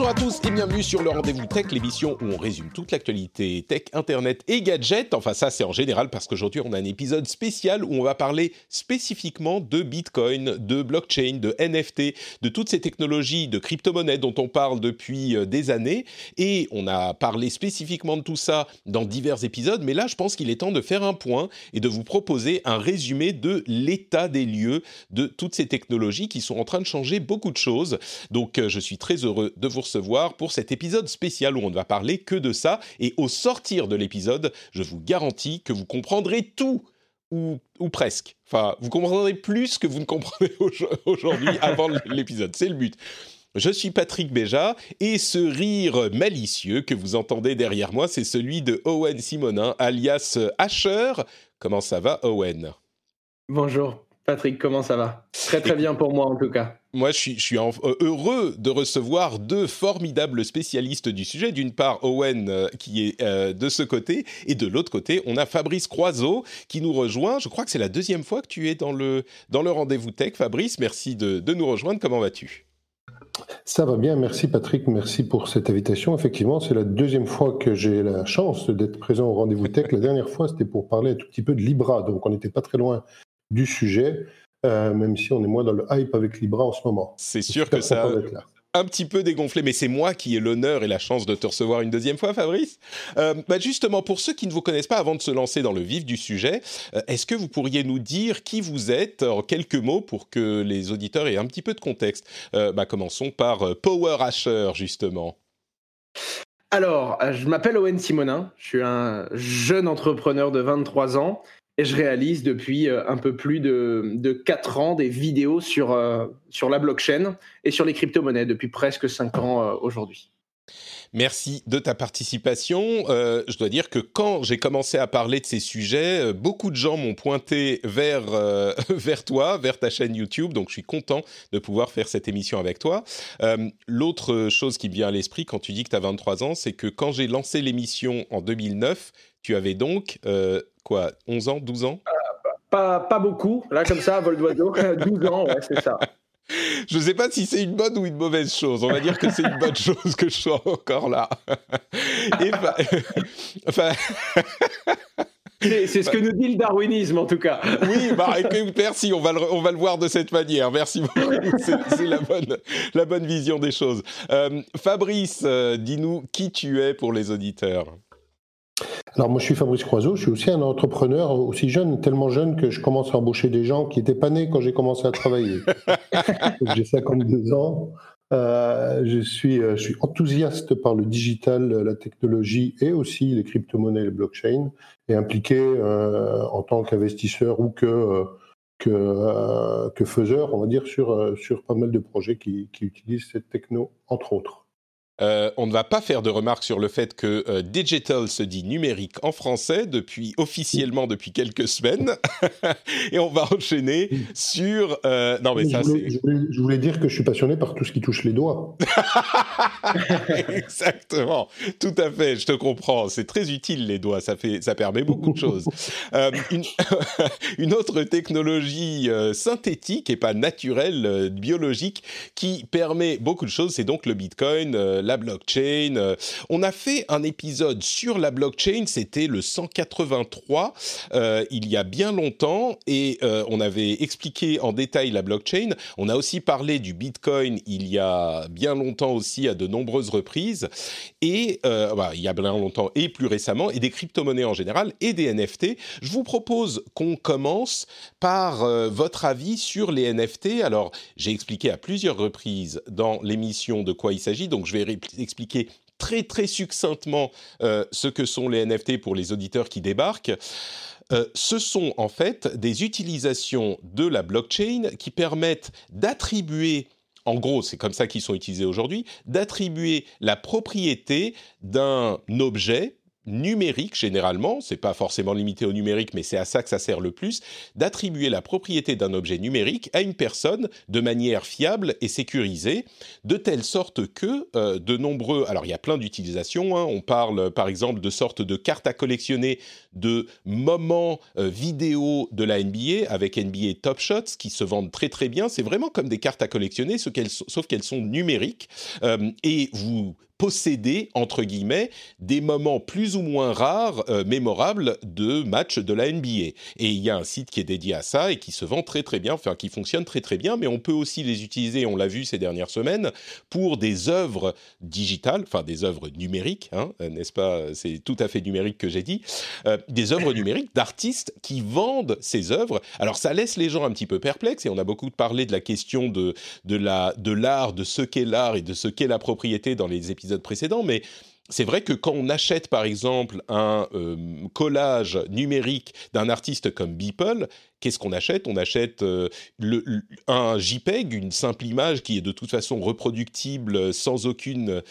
Bonjour à tous et bienvenue sur le Rendez-vous Tech, l'émission où on résume toute l'actualité tech, internet et gadgets. Enfin ça c'est en général parce qu'aujourd'hui on a un épisode spécial où on va parler spécifiquement de Bitcoin, de blockchain, de NFT, de toutes ces technologies de crypto-monnaies dont on parle depuis euh, des années. Et on a parlé spécifiquement de tout ça dans divers épisodes, mais là je pense qu'il est temps de faire un point et de vous proposer un résumé de l'état des lieux de toutes ces technologies qui sont en train de changer beaucoup de choses. Donc euh, je suis très heureux de vous recevoir pour cet épisode spécial où on ne va parler que de ça. Et au sortir de l'épisode, je vous garantis que vous comprendrez tout. Ou, ou, presque. Enfin, vous comprendrez plus que vous ne comprenez aujourd'hui avant l'épisode. C'est le but. Je suis Patrick Béja et ce rire malicieux que vous entendez derrière moi, c'est celui de Owen Simonin, alias Asher. Comment ça va, Owen? Bonjour, Patrick, comment ça va? Très très bien pour moi en tout cas. Moi, je suis, euh, heureux de recevoir deux formidables spécialistes du sujet. D'une part, Owen, euh, qui est euh, de ce côté, et de l'autre côté, on a Fabrice Croiseau qui nous rejoint. Je crois que c'est la deuxième fois que tu es dans le, dans le rendez-vous tech. Fabrice, merci de, de nous rejoindre. Comment vas-tu? Ça va bien, merci Patrick, merci pour cette invitation. Effectivement, c'est la deuxième fois que j'ai la chance d'être présent au rendez-vous tech. La dernière fois, c'était pour parler un tout petit peu de Libra, donc on n'était pas très loin du sujet. Euh, même si on est moins dans le hype avec Libra en ce moment. C'est sûr que ça un petit peu dégonflé, mais c'est moi qui ai l'honneur et la chance de te recevoir une deuxième fois, Fabrice. Euh, bah justement, pour ceux qui ne vous connaissent pas, avant de se lancer dans le vif du sujet, euh, est-ce que vous pourriez nous dire qui vous êtes en quelques mots pour que les auditeurs aient un petit peu de contexte? Bah, Commençons par Power Asher, justement. Alors, je m'appelle Owen Simonin, je suis un jeune entrepreneur de 23 ans et je réalise depuis euh, un peu plus de, de 4 ans des vidéos sur, euh, sur la blockchain et sur les crypto-monnaies depuis presque 5 ans euh, aujourd'hui. Merci de ta participation. je dois dire que quand j'ai commencé à parler de ces sujets, beaucoup de gens m'ont pointé vers, vers toi, vers ta chaîne YouTube. Donc je suis content de pouvoir faire cette émission avec toi. L'autre chose qui me vient à l'esprit quand tu dis que tu as 23 ans, c'est que quand j'ai lancé l'émission en 2009, tu avais donc quoi, 11 ans, 12 ans? Pas, pas, beaucoup, là comme ça, vol d'oiseau, 12 ans, ouais, c'est ça. Je ne sais pas si c'est une bonne ou une mauvaise chose. On va dire que c'est une bonne chose que je sois encore là. Et enfin... C'est ce que nous dit le darwinisme, en tout cas. Oui, bah, merci, on va, le, on va le voir de cette manière. Merci beaucoup, c'est la bonne, la bonne vision des choses. Euh, Fabrice, euh, dis-nous qui tu es pour les auditeurs. Alors moi je suis Fabrice Croiseau, je suis aussi un entrepreneur aussi jeune, tellement jeune que je commence à embaucher des gens qui n'étaient pas nés quand j'ai commencé à travailler. j'ai 52 ans, euh, je, suis, euh, je suis enthousiaste par le digital, la technologie et aussi les crypto-monnaies et le blockchain et impliqué euh, en tant qu'investisseur ou que, que, que, faiseur, on va dire, sur, sur pas mal de projets qui, qui utilisent cette techno, entre autres. Euh, on ne va pas faire de remarques sur le fait que euh, digital se dit numérique en français depuis officiellement depuis quelques semaines, et on va enchaîner sur. Euh, non mais je ça. Je, voulais dire que je suis passionné par tout ce qui touche les doigts. Exactement, tout à fait. Je te comprends. C'est très utile les doigts. Ça fait, ça permet beaucoup de choses. une, une, autre technologie synthétique et pas naturelle, biologique, qui permet beaucoup de choses, c'est donc le Bitcoin la blockchain. on a fait un épisode sur la blockchain, c'était le 183, il y a bien longtemps, et on avait expliqué en détail la blockchain. On a aussi parlé du Bitcoin il y a bien longtemps aussi, à de nombreuses reprises, et bah, il y a bien longtemps et plus récemment, et des crypto-monnaies en général, et des NFT. Je vous propose qu'on commence par votre avis sur les NFT. Alors, j'ai expliqué à plusieurs reprises dans l'émission de quoi il s'agit, donc je vais expliquer très très succinctement euh, ce que sont les NFT pour les auditeurs qui débarquent. Euh, ce sont en fait des utilisations de la blockchain qui permettent d'attribuer en gros, c'est comme ça qu'ils sont utilisés aujourd'hui, d'attribuer la propriété d'un objet, numérique généralement, c'est pas forcément limité au numérique, mais c'est à ça que ça sert le plus, d'attribuer la propriété d'un objet numérique à une personne de manière fiable et sécurisée, de telle sorte que euh, de nombreux, alors il y a plein d'utilisations, hein. on parle par exemple de sortes de cartes à collectionner de moments euh, vidéo de la NBA avec NBA Top Shots qui se vendent très très bien, c'est vraiment comme des cartes à collectionner, sauf qu'elles sont numériques euh, et vous posséder, entre guillemets, des moments plus ou moins rares, euh, mémorables de matchs de la NBA. Et il y a un site qui est dédié à ça et qui se vend très très bien, enfin qui fonctionne très très bien, mais on peut aussi les utiliser, on l'a vu ces dernières semaines, pour des œuvres digitales, enfin des œuvres numériques, hein, n'est-ce pas? C'est tout à fait numérique que j'ai dit, euh, des œuvres numériques d'artistes qui vendent ces œuvres. Alors ça laisse les gens un petit peu perplexes et on a beaucoup parlé de la question de, de l'art, de, de ce qu'est l'art et de ce qu'est la propriété dans les épisodes mais c'est vrai que quand on achète par exemple un euh, collage numérique d'un artiste comme Beeple, qu'est-ce qu'on achète? On achète euh, un JPEG, une simple image qui est de toute façon reproductible sans aucune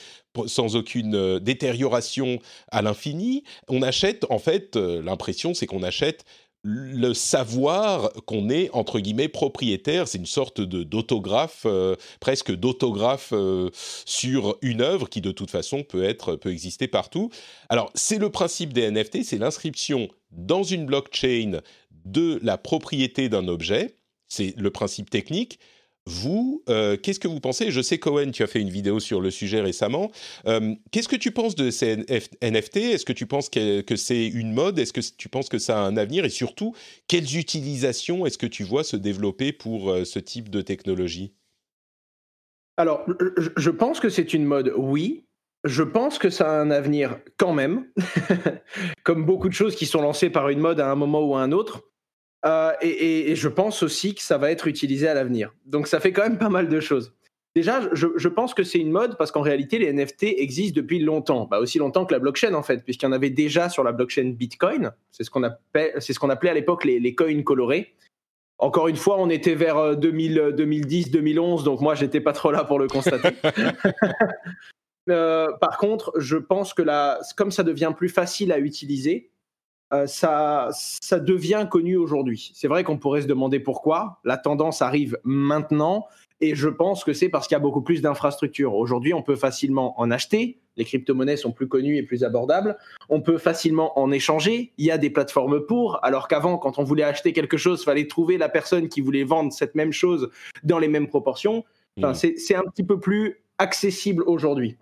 sans aucune euh, détérioration à l'infini. On achète en fait l'impression c'est qu'on achète le savoir qu'on est entre guillemets propriétaire, c'est une sorte de d'autographe, euh, presque d'autographe euh, sur une œuvre qui de toute façon peut être peut exister partout. Alors c'est le principe des NFT, c'est l'inscription dans une blockchain de la propriété d'un objet, c'est le principe technique. Vous, euh, qu'est-ce que vous pensez? Je sais, Cohen, tu as fait une vidéo sur le sujet récemment. Euh, qu'est-ce que tu penses de ces NFT Est-ce que tu penses que, c'est une mode? Est-ce que tu penses que ça a un avenir? Et surtout, quelles utilisations est-ce que tu vois se développer pour euh, ce type de technologie? Alors, je pense que c'est une mode, oui. Je pense que ça a un avenir quand même, comme beaucoup de choses qui sont lancées par une mode à un moment ou à un autre. Euh, et, je pense aussi que ça va être utilisé à l'avenir. Donc ça fait quand même pas mal de choses. Déjà, je, pense que c'est une mode parce qu'en réalité, les NFT existent depuis longtemps, bah, aussi longtemps que la blockchain en fait, puisqu'il y en avait déjà sur la blockchain Bitcoin. C'est ce qu'on appelait, c'est ce qu'on appelait à l'époque les, les, coins colorés. Encore une fois, on était vers 2000, 2010, 2011, donc moi, j'étais pas trop là pour le constater. Euh, par contre, je pense que là, comme ça devient plus facile à utiliser, euh, ça, ça devient connu aujourd'hui. C'est vrai qu'on pourrait se demander pourquoi. La tendance arrive maintenant et je pense que c'est parce qu'il y a beaucoup plus d'infrastructures. Aujourd'hui, on peut facilement en acheter. Les crypto-monnaies sont plus connues et plus abordables. On peut facilement en échanger. Il y a des plateformes pour. Alors qu'avant, quand on voulait acheter quelque chose, il fallait trouver la personne qui voulait vendre cette même chose dans les mêmes proportions. Enfin, mmh. C'est un petit peu plus accessible aujourd'hui.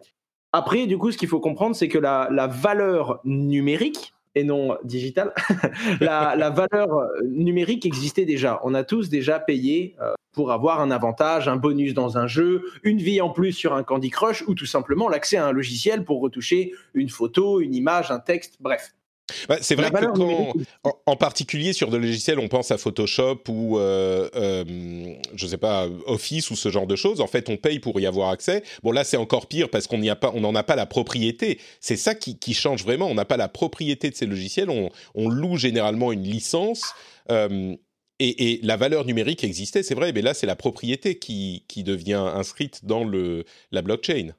Après, du coup, ce qu'il faut comprendre, c'est que la, la valeur numérique, et non digital, la, valeur euh, numérique existait déjà. On a tous déjà payé euh, pour avoir un avantage, un bonus dans un jeu, une vie en plus sur un Candy Crush ou tout simplement l'accès à un logiciel pour retoucher une photo, une image, un texte, bref. Bah, c'est vrai que quand, en, particulier sur des logiciels, on pense à Photoshop ou, euh, euh, je sais pas, Office ou ce genre de choses. En fait, on paye pour y avoir accès. Bon, là, c'est encore pire parce qu'on n'y a pas, on n'en a pas la propriété. C'est ça qui, change vraiment. On n'a pas la propriété de ces logiciels. On, loue généralement une licence. Euh, et, la valeur numérique existait, c'est vrai, mais là, c'est la propriété qui, qui devient inscrite dans le, la blockchain.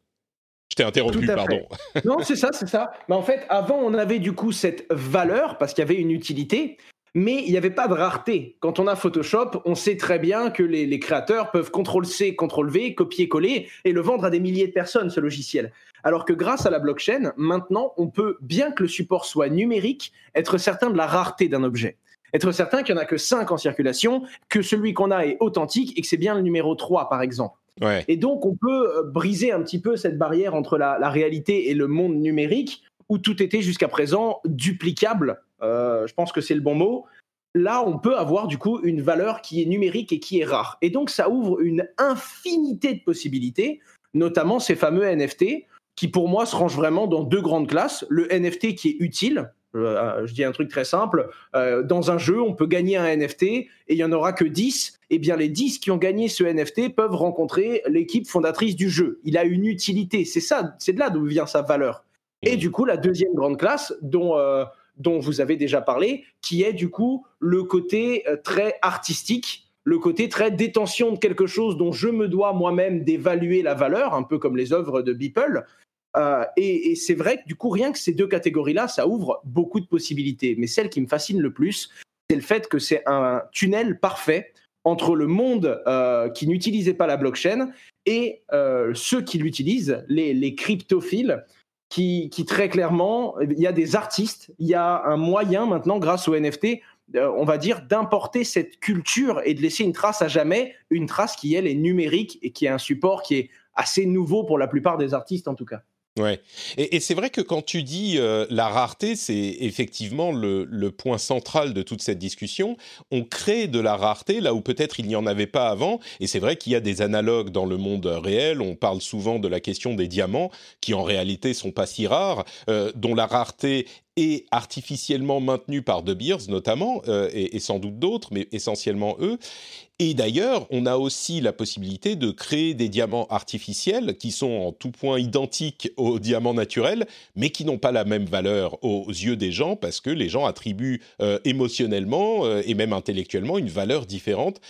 Je t'ai interrompu, pardon. non, c'est ça, c'est ça. Mais en fait, avant, on avait du coup cette valeur parce qu'il y avait une utilité, mais il n'y avait pas de rareté. Quand on a Photoshop, on sait très bien que les, créateurs peuvent CTRL-C, CTRL-V, copier-coller et le vendre à des milliers de personnes, ce logiciel. Alors que grâce à la blockchain, maintenant, on peut, bien que le support soit numérique, être certain de la rareté d'un objet. Être certain qu'il n'y en a que 5 en circulation, que celui qu'on a est authentique et que c'est bien le numéro 3, par exemple. Et donc, on peut euh, briser un petit peu cette barrière entre la, réalité et le monde numérique, où tout était jusqu'à présent duplicable. Euh, je pense que c'est le bon mot. Là, on peut avoir du coup une valeur qui est numérique et qui est rare. Et donc, ça ouvre une infinité de possibilités, notamment ces fameux NFT, qui pour moi se rangent vraiment dans deux grandes classes. Le NFT qui est utile, euh, je dis un truc très simple, dans un jeu, on peut gagner un NFT et il n'y en aura que 10. Et eh bien, les 10 qui ont gagné ce NFT peuvent rencontrer l'équipe fondatrice du jeu. Il a une utilité. C'est ça, c'est de là d'où vient sa valeur. Et du coup, la deuxième grande classe, dont, euh, dont vous avez déjà parlé, qui est du coup le côté très artistique, le côté très détention de quelque chose dont je me dois moi-même d'évaluer la valeur, un peu comme les œuvres de Beeple, euh, et, c'est vrai que du coup, rien que ces deux catégories-là, ça ouvre beaucoup de possibilités. Mais celle qui me fascine le plus, c'est le fait que c'est un tunnel parfait entre le monde euh, qui n'utilisait pas la blockchain et euh, ceux qui l'utilisent, les, cryptophiles, qui, qui, très clairement, il y a des artistes, il y a un moyen maintenant, grâce au NFT, on va dire, d'importer cette culture et de laisser une trace à jamais, une trace qui, elle, est numérique et qui est un support qui est assez nouveau pour la plupart des artistes en tout cas. Ouais. Et, c'est vrai que quand tu dis euh, la rareté, c'est effectivement le, point central de toute cette discussion. On crée de la rareté là où peut-être il n'y en avait pas avant. Et c'est vrai qu'il y a des analogues dans le monde réel. On parle souvent de la question des diamants, qui en réalité sont pas si rares, euh, dont la rareté est artificiellement maintenue par De Beers notamment, euh, et, sans doute d'autres, mais essentiellement eux. Et d'ailleurs, on a aussi la possibilité de créer des diamants artificiels qui sont en tout point identiques aux diamants naturels, mais qui n'ont pas la même valeur aux yeux des gens parce que les gens attribuent euh, émotionnellement euh, et même intellectuellement une valeur différente.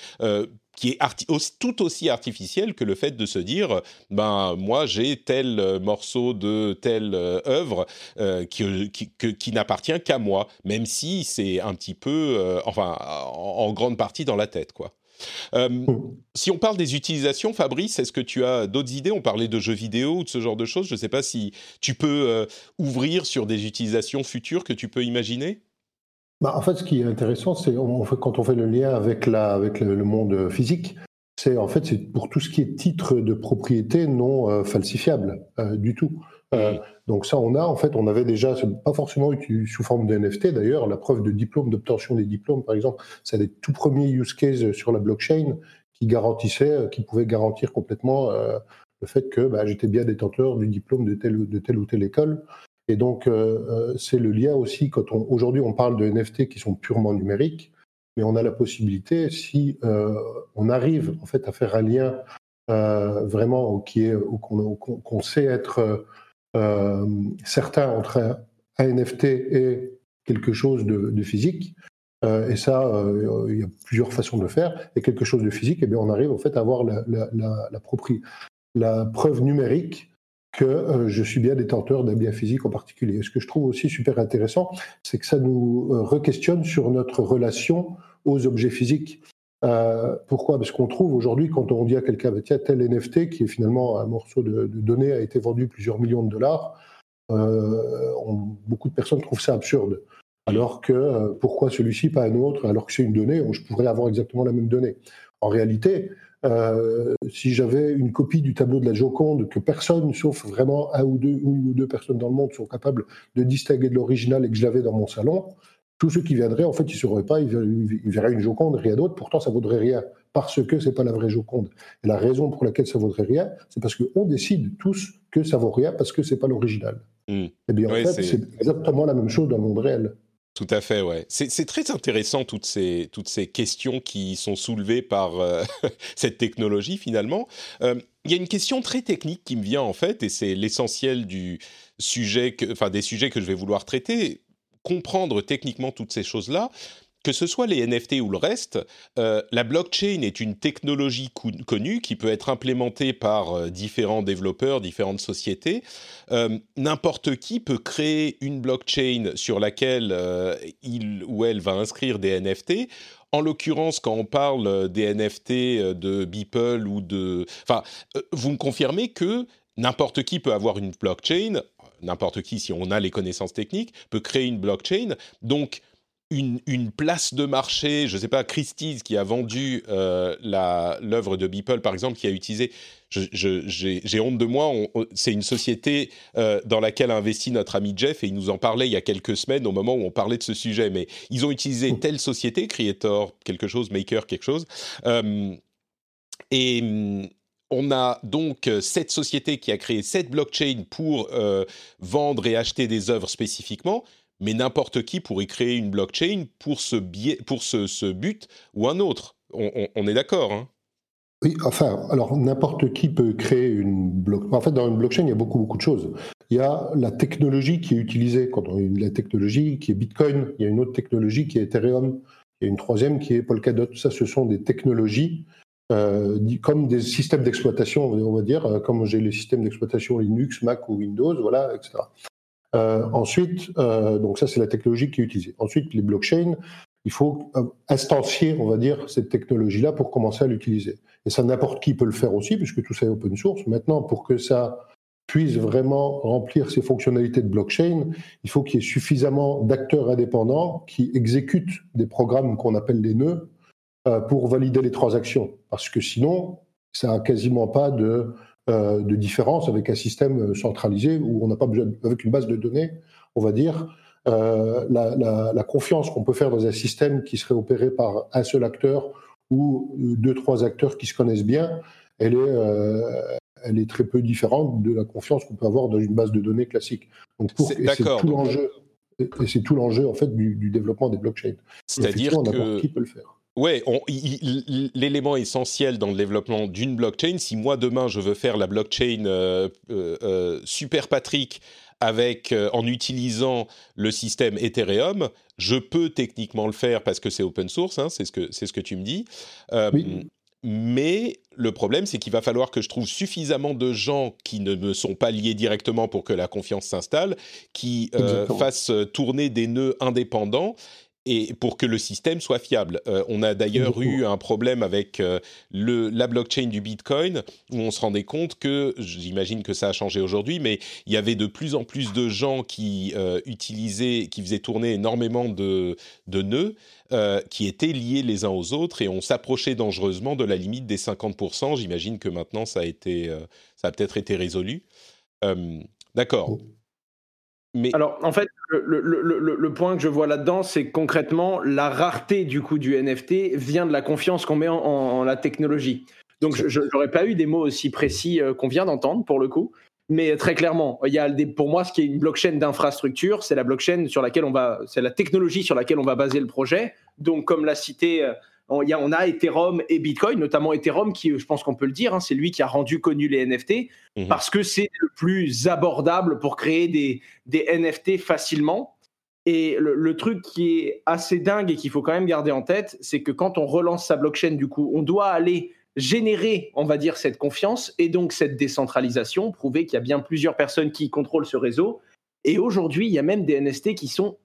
Euh, qui est tout aussi artificielle que le fait de se dire ben moi j'ai tel morceau de telle œuvre qui, qui, n'appartient qu'à moi même si c'est un petit peu enfin en, grande partie dans la tête quoi euh, hmm. si on parle des utilisations, Fabrice, est-ce que tu as d'autres idées? On parlait de jeux vidéo ou de ce genre de choses. Je ne sais pas si tu peux euh, ouvrir sur des utilisations futures que tu peux imaginer. Bah, en fait, ce qui est intéressant, c'est quand on fait le lien avec, la, avec le, monde physique, c'est en fait c'est pour tout ce qui est titre de propriété non euh, falsifiable du tout. Euh, donc ça, on a en fait, on avait déjà, pas forcément sous forme de NFT d'ailleurs, la preuve de diplôme, d'obtention des diplômes, par exemple, c'est les tout premiers use cases sur la blockchain qui garantissaient, euh, qui pouvaient garantir complètement euh, le fait que bah, j'étais bien détenteur du diplôme de telle, de telle ou telle école. Et donc c'est le lien aussi quand on, aujourd'hui on parle de NFT qui sont purement numériques, mais on a la possibilité si on arrive en fait à faire un lien vraiment qui est qu'on sait être euh, certains entre un NFT et quelque chose de, physique. Euh, et ça, euh, il y a plusieurs façons de le faire. Et quelque chose de physique, eh bien, on arrive en fait à avoir la preuve numérique que je suis bien détenteur d'un bien physique en particulier. ce que je trouve aussi super intéressant, c'est que ça nous re-questionne sur notre relation aux objets physiques. Euh, pourquoi? Parce qu'on trouve aujourd'hui, quand on dit à quelqu'un, bah, tiens, tel NFT, qui est finalement un morceau de, données, a été vendu plusieurs millions de dollars, euh, beaucoup de personnes trouvent ça absurde. Alors que euh, pourquoi celui-ci, pas un autre, alors que c'est une donnée, je pourrais avoir exactement la même donnée. En réalité, si j'avais une copie du tableau de la Joconde que personne, sauf vraiment un ou deux, une ou deux personnes dans le monde, sont capables de distinguer de l'original et que je l'avais dans mon salon, tous ceux qui viendraient, en fait, ils ne sauraient pas, ils, verraient une Joconde, rien d'autre. Pourtant, ça vaudrait rien parce que c'est pas la vraie Joconde. Et la raison pour laquelle ça vaudrait rien, c'est parce qu'on décide tous que ça vaut rien parce que c'est pas l'original. Hmm. Et eh bien, en fait, c'est exactement la même chose dans le monde réel. Tout à fait, ouais. C'est très intéressant toutes ces, questions qui sont soulevées par euh, cette technologie finalement. Euh, il y a une question très technique qui me vient en fait, et c'est l'essentiel du sujet, que, enfin des sujets que je vais vouloir traiter comprendre techniquement toutes ces choses-là, que ce soit les NFT ou le reste, euh, la blockchain est une technologie connue qui peut être implémentée par euh, différents développeurs, différentes sociétés. Euh, n'importe qui peut créer une blockchain sur laquelle il ou elle va inscrire des NFT. En l'occurrence, quand on parle des NFT de Beeple ou de... Enfin, vous me confirmez que n'importe qui peut avoir une blockchain n'importe qui, si on a les connaissances techniques, peut créer une blockchain. Donc, une, une, place de marché, je ne sais pas, Christie's qui a vendu euh, l'œuvre de Beeple, par exemple, qui a utilisé, j'ai honte de moi, c'est une société euh, dans laquelle a investi notre ami Jeff, et il nous en parlait il y a quelques semaines au moment où on parlait de ce sujet, mais ils ont utilisé mmh. telle société, Creator, quelque chose, Maker, quelque chose, euh, et on a donc cette société qui a créé cette blockchain pour vendre et acheter des œuvres spécifiquement, mais n'importe qui pourrait créer une blockchain pour ce, but ou un autre. On, est d'accord hein Oui, enfin, alors n'importe qui peut créer une blockchain. En fait, dans une blockchain, il y a beaucoup, beaucoup de choses. Il y a la technologie qui est utilisée. Quand on a la technologie qui est Bitcoin, il y a une autre technologie qui est Ethereum, il y a une troisième qui est Polkadot. Ça, ce sont des technologies euh, comme des systèmes d'exploitation, on va dire, euh, comme j'ai les systèmes d'exploitation Linux, Mac ou Windows, voilà, etc. Euh, ensuite, euh, donc ça c'est la technologie qui est utilisée. Ensuite, les blockchains, il faut euh, instancier, on va dire, cette technologie-là pour commencer à l'utiliser. Et ça, n'importe qui peut le faire aussi, puisque tout ça est open source. Maintenant, pour que ça puisse vraiment remplir ses fonctionnalités de blockchain, il faut qu'il y ait suffisamment d'acteurs indépendants qui exécutent des programmes qu'on appelle les nœuds pour valider les transactions. Parce que sinon, ça n'a quasiment pas de euh, de différence avec un système centralisé où on n'a pas besoin, avec une base de données, on va dire, euh, la, confiance qu'on peut faire dans un système qui serait opéré par un seul acteur ou deux, trois acteurs qui se connaissent bien, elle est, euh, elle est très peu différente de la confiance qu'on peut avoir dans une base de données classique. Donc pour, c'est tout l'enjeu. Et c'est tout l'enjeu en fait du, du développement des blockchains. C'est-à-dire que qui peut le faire. Ouais, l'élément essentiel dans le développement d'une blockchain, si moi demain je veux faire la blockchain euh, euh, euh, Super Patrick avec en utilisant le système Ethereum, je peux techniquement le faire parce que c'est open source, hein, c'est ce que c'est ce que tu me dis. Mais le problème, c'est qu'il va falloir que je trouve suffisamment de gens qui ne me sont pas liés directement pour que la confiance s'installe, qui fassent tourner des nœuds indépendants et pour que le système soit fiable. Euh, on a d'ailleurs eu un problème avec euh, le, la blockchain du Bitcoin où on se rendait compte que, j'imagine que ça a changé aujourd'hui, mais il y avait de plus en plus de gens qui euh, utilisaient, qui faisaient tourner énormément de, de nœuds qui étaient liés les uns aux autres et on s'approchait dangereusement de la limite des 50%. J'imagine que maintenant ça a été, ça a peut-être été résolu. D'accord. Alors, en fait, le, point que je vois là-dedans, c'est concrètement la rareté du coup du NFT vient de la confiance qu'on met en, la technologie. Donc, je n'aurais pas eu des mots aussi précis euh, qu'on vient d'entendre pour le coup. Mais très clairement, il y a pour moi ce qui est une blockchain d'infrastructure, c'est la blockchain sur laquelle on va, c'est la technologie sur laquelle on va baser le projet. Donc, comme l'a cité euh, on, y a, on a Ethereum et Bitcoin, notamment Ethereum, qui, je pense qu'on peut le dire, hein, c'est lui qui a rendu connu les NFT, mhm. parce que c'est le plus abordable pour créer des, des NFT facilement. Et le, truc qui est assez dingue et qu'il faut quand même garder en tête, c'est que quand on relance sa blockchain, du coup, on doit aller générer, on va dire, cette confiance et donc cette décentralisation, prouver qu'il y a bien plusieurs personnes qui contrôlent ce réseau. Et aujourd'hui, il y a même des NFT qui sont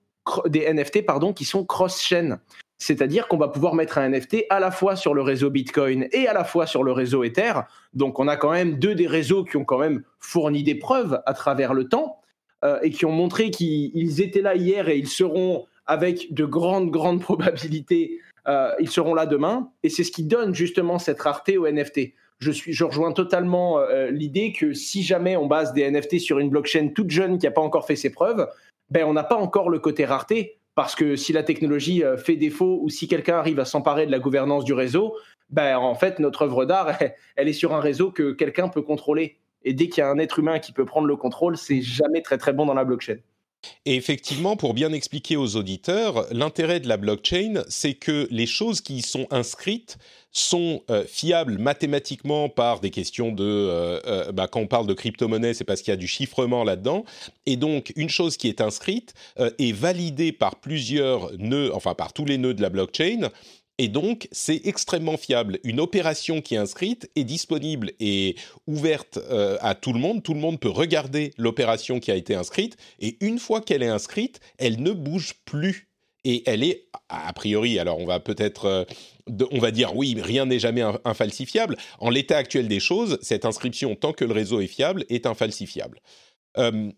des NFT pardon qui sont cross-chain. C'est-à-dire qu'on va pouvoir mettre un NFT à la fois sur le réseau Bitcoin et à la fois sur le réseau Ether. Donc on a quand même deux des réseaux qui ont quand même fourni des preuves à travers le temps euh, et qui ont montré qu'ils étaient là hier et ils seront avec de grandes, grandes probabilités, euh, ils seront là demain. Et c'est ce qui donne justement cette rareté aux NFT. Je, suis, je rejoins totalement euh, l'idée que si jamais on base des NFT sur une blockchain toute jeune qui n'a pas encore fait ses preuves, ben on n'a pas encore le côté rareté parce que si la technologie euh, fait défaut ou si quelqu'un arrive à s'emparer de la gouvernance du réseau, ben, en fait, notre œuvre d'art, elle est sur un réseau que quelqu'un peut contrôler. Et dès qu'il y a un être humain qui peut prendre le contrôle, c'est jamais très très bon dans la blockchain. Et effectivement, pour bien expliquer aux auditeurs, l'intérêt de la blockchain, c'est que les choses qui y sont inscrites sont euh, fiables mathématiquement par des questions de... Euh, euh, bah, quand on parle de crypto-monnaie, c'est parce qu'il y a du chiffrement là-dedans. Et donc, une chose qui est inscrite est validée par plusieurs nœuds, enfin par tous les nœuds de la blockchain, et donc, c'est extrêmement fiable. Une opération qui est inscrite est disponible et ouverte euh, à tout le monde. Tout le monde peut regarder l'opération qui a été inscrite. Et une fois qu'elle est inscrite, elle ne bouge plus. Et elle est, a priori, alors on va peut-être, euh, on va dire oui, rien n'est jamais infalsifiable. En l'état actuel des choses, cette inscription, tant que le réseau est fiable, est infalsifiable. Euh,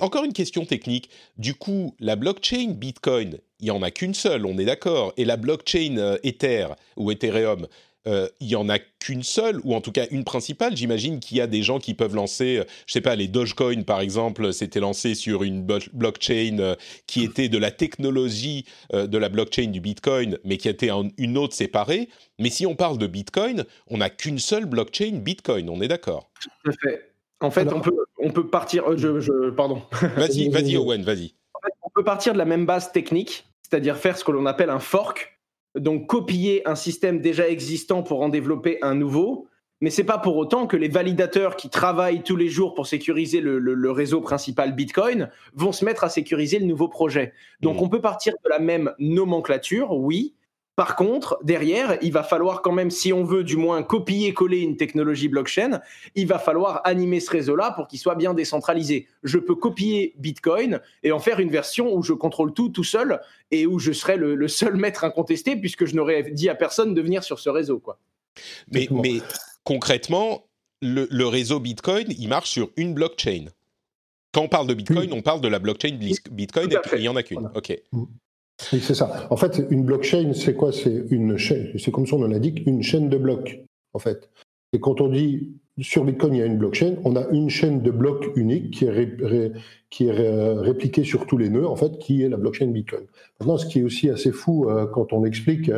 encore une question technique. Du coup, la blockchain Bitcoin, il y en a qu'une seule, on est d'accord. Et la blockchain euh, Ether ou Ethereum, euh, il y en a qu'une seule, ou en tout cas une principale. J'imagine qu'il y a des gens qui peuvent lancer, euh, je sais pas, les Dogecoin par exemple, c'était lancé sur une blockchain euh, qui était de la technologie de la blockchain du Bitcoin, mais qui était une autre séparée. Mais si on parle de Bitcoin, on n'a qu'une seule blockchain Bitcoin, on est d'accord Tout à fait. En fait, on, peut, on peut partir. Je, je pardon. Vas-y, vas-y, Owen, vas-y. En fait, on peut partir de la même base technique, c'est-à-dire faire ce que l'on appelle un fork donc copier un système déjà existant pour en développer un nouveau. Mais c'est pas pour autant que les validateurs qui travaillent tous les jours pour sécuriser le, réseau principal Bitcoin vont se mettre à sécuriser le nouveau projet. Donc mmh. on peut partir de la même nomenclature, oui, par contre, derrière, il va falloir quand même, si on veut du moins copier-coller une technologie blockchain, il va falloir animer ce réseau-là pour qu'il soit bien décentralisé. Je peux copier Bitcoin et en faire une version où je contrôle tout tout seul et où je serai le, seul maître incontesté puisque je n'aurais dit à personne de venir sur ce réseau. Quoi. Mais, mais concrètement, le, réseau Bitcoin, il marche sur une blockchain. Quand on parle de Bitcoin, on parle de la blockchain Bitcoin et il n'y en a qu'une. OK. Oui, c'est ça. En fait, une blockchain, c'est quoi? C'est une chaîne, c'est comme son nom l'indique, une chaîne de blocs, en fait. Et quand on dit sur Bitcoin, il y a une blockchain, on a une chaîne de blocs unique qui est, qui est répliquée sur tous les nœuds, en fait, qui est la blockchain Bitcoin. Maintenant, ce qui est aussi assez fou euh, quand on explique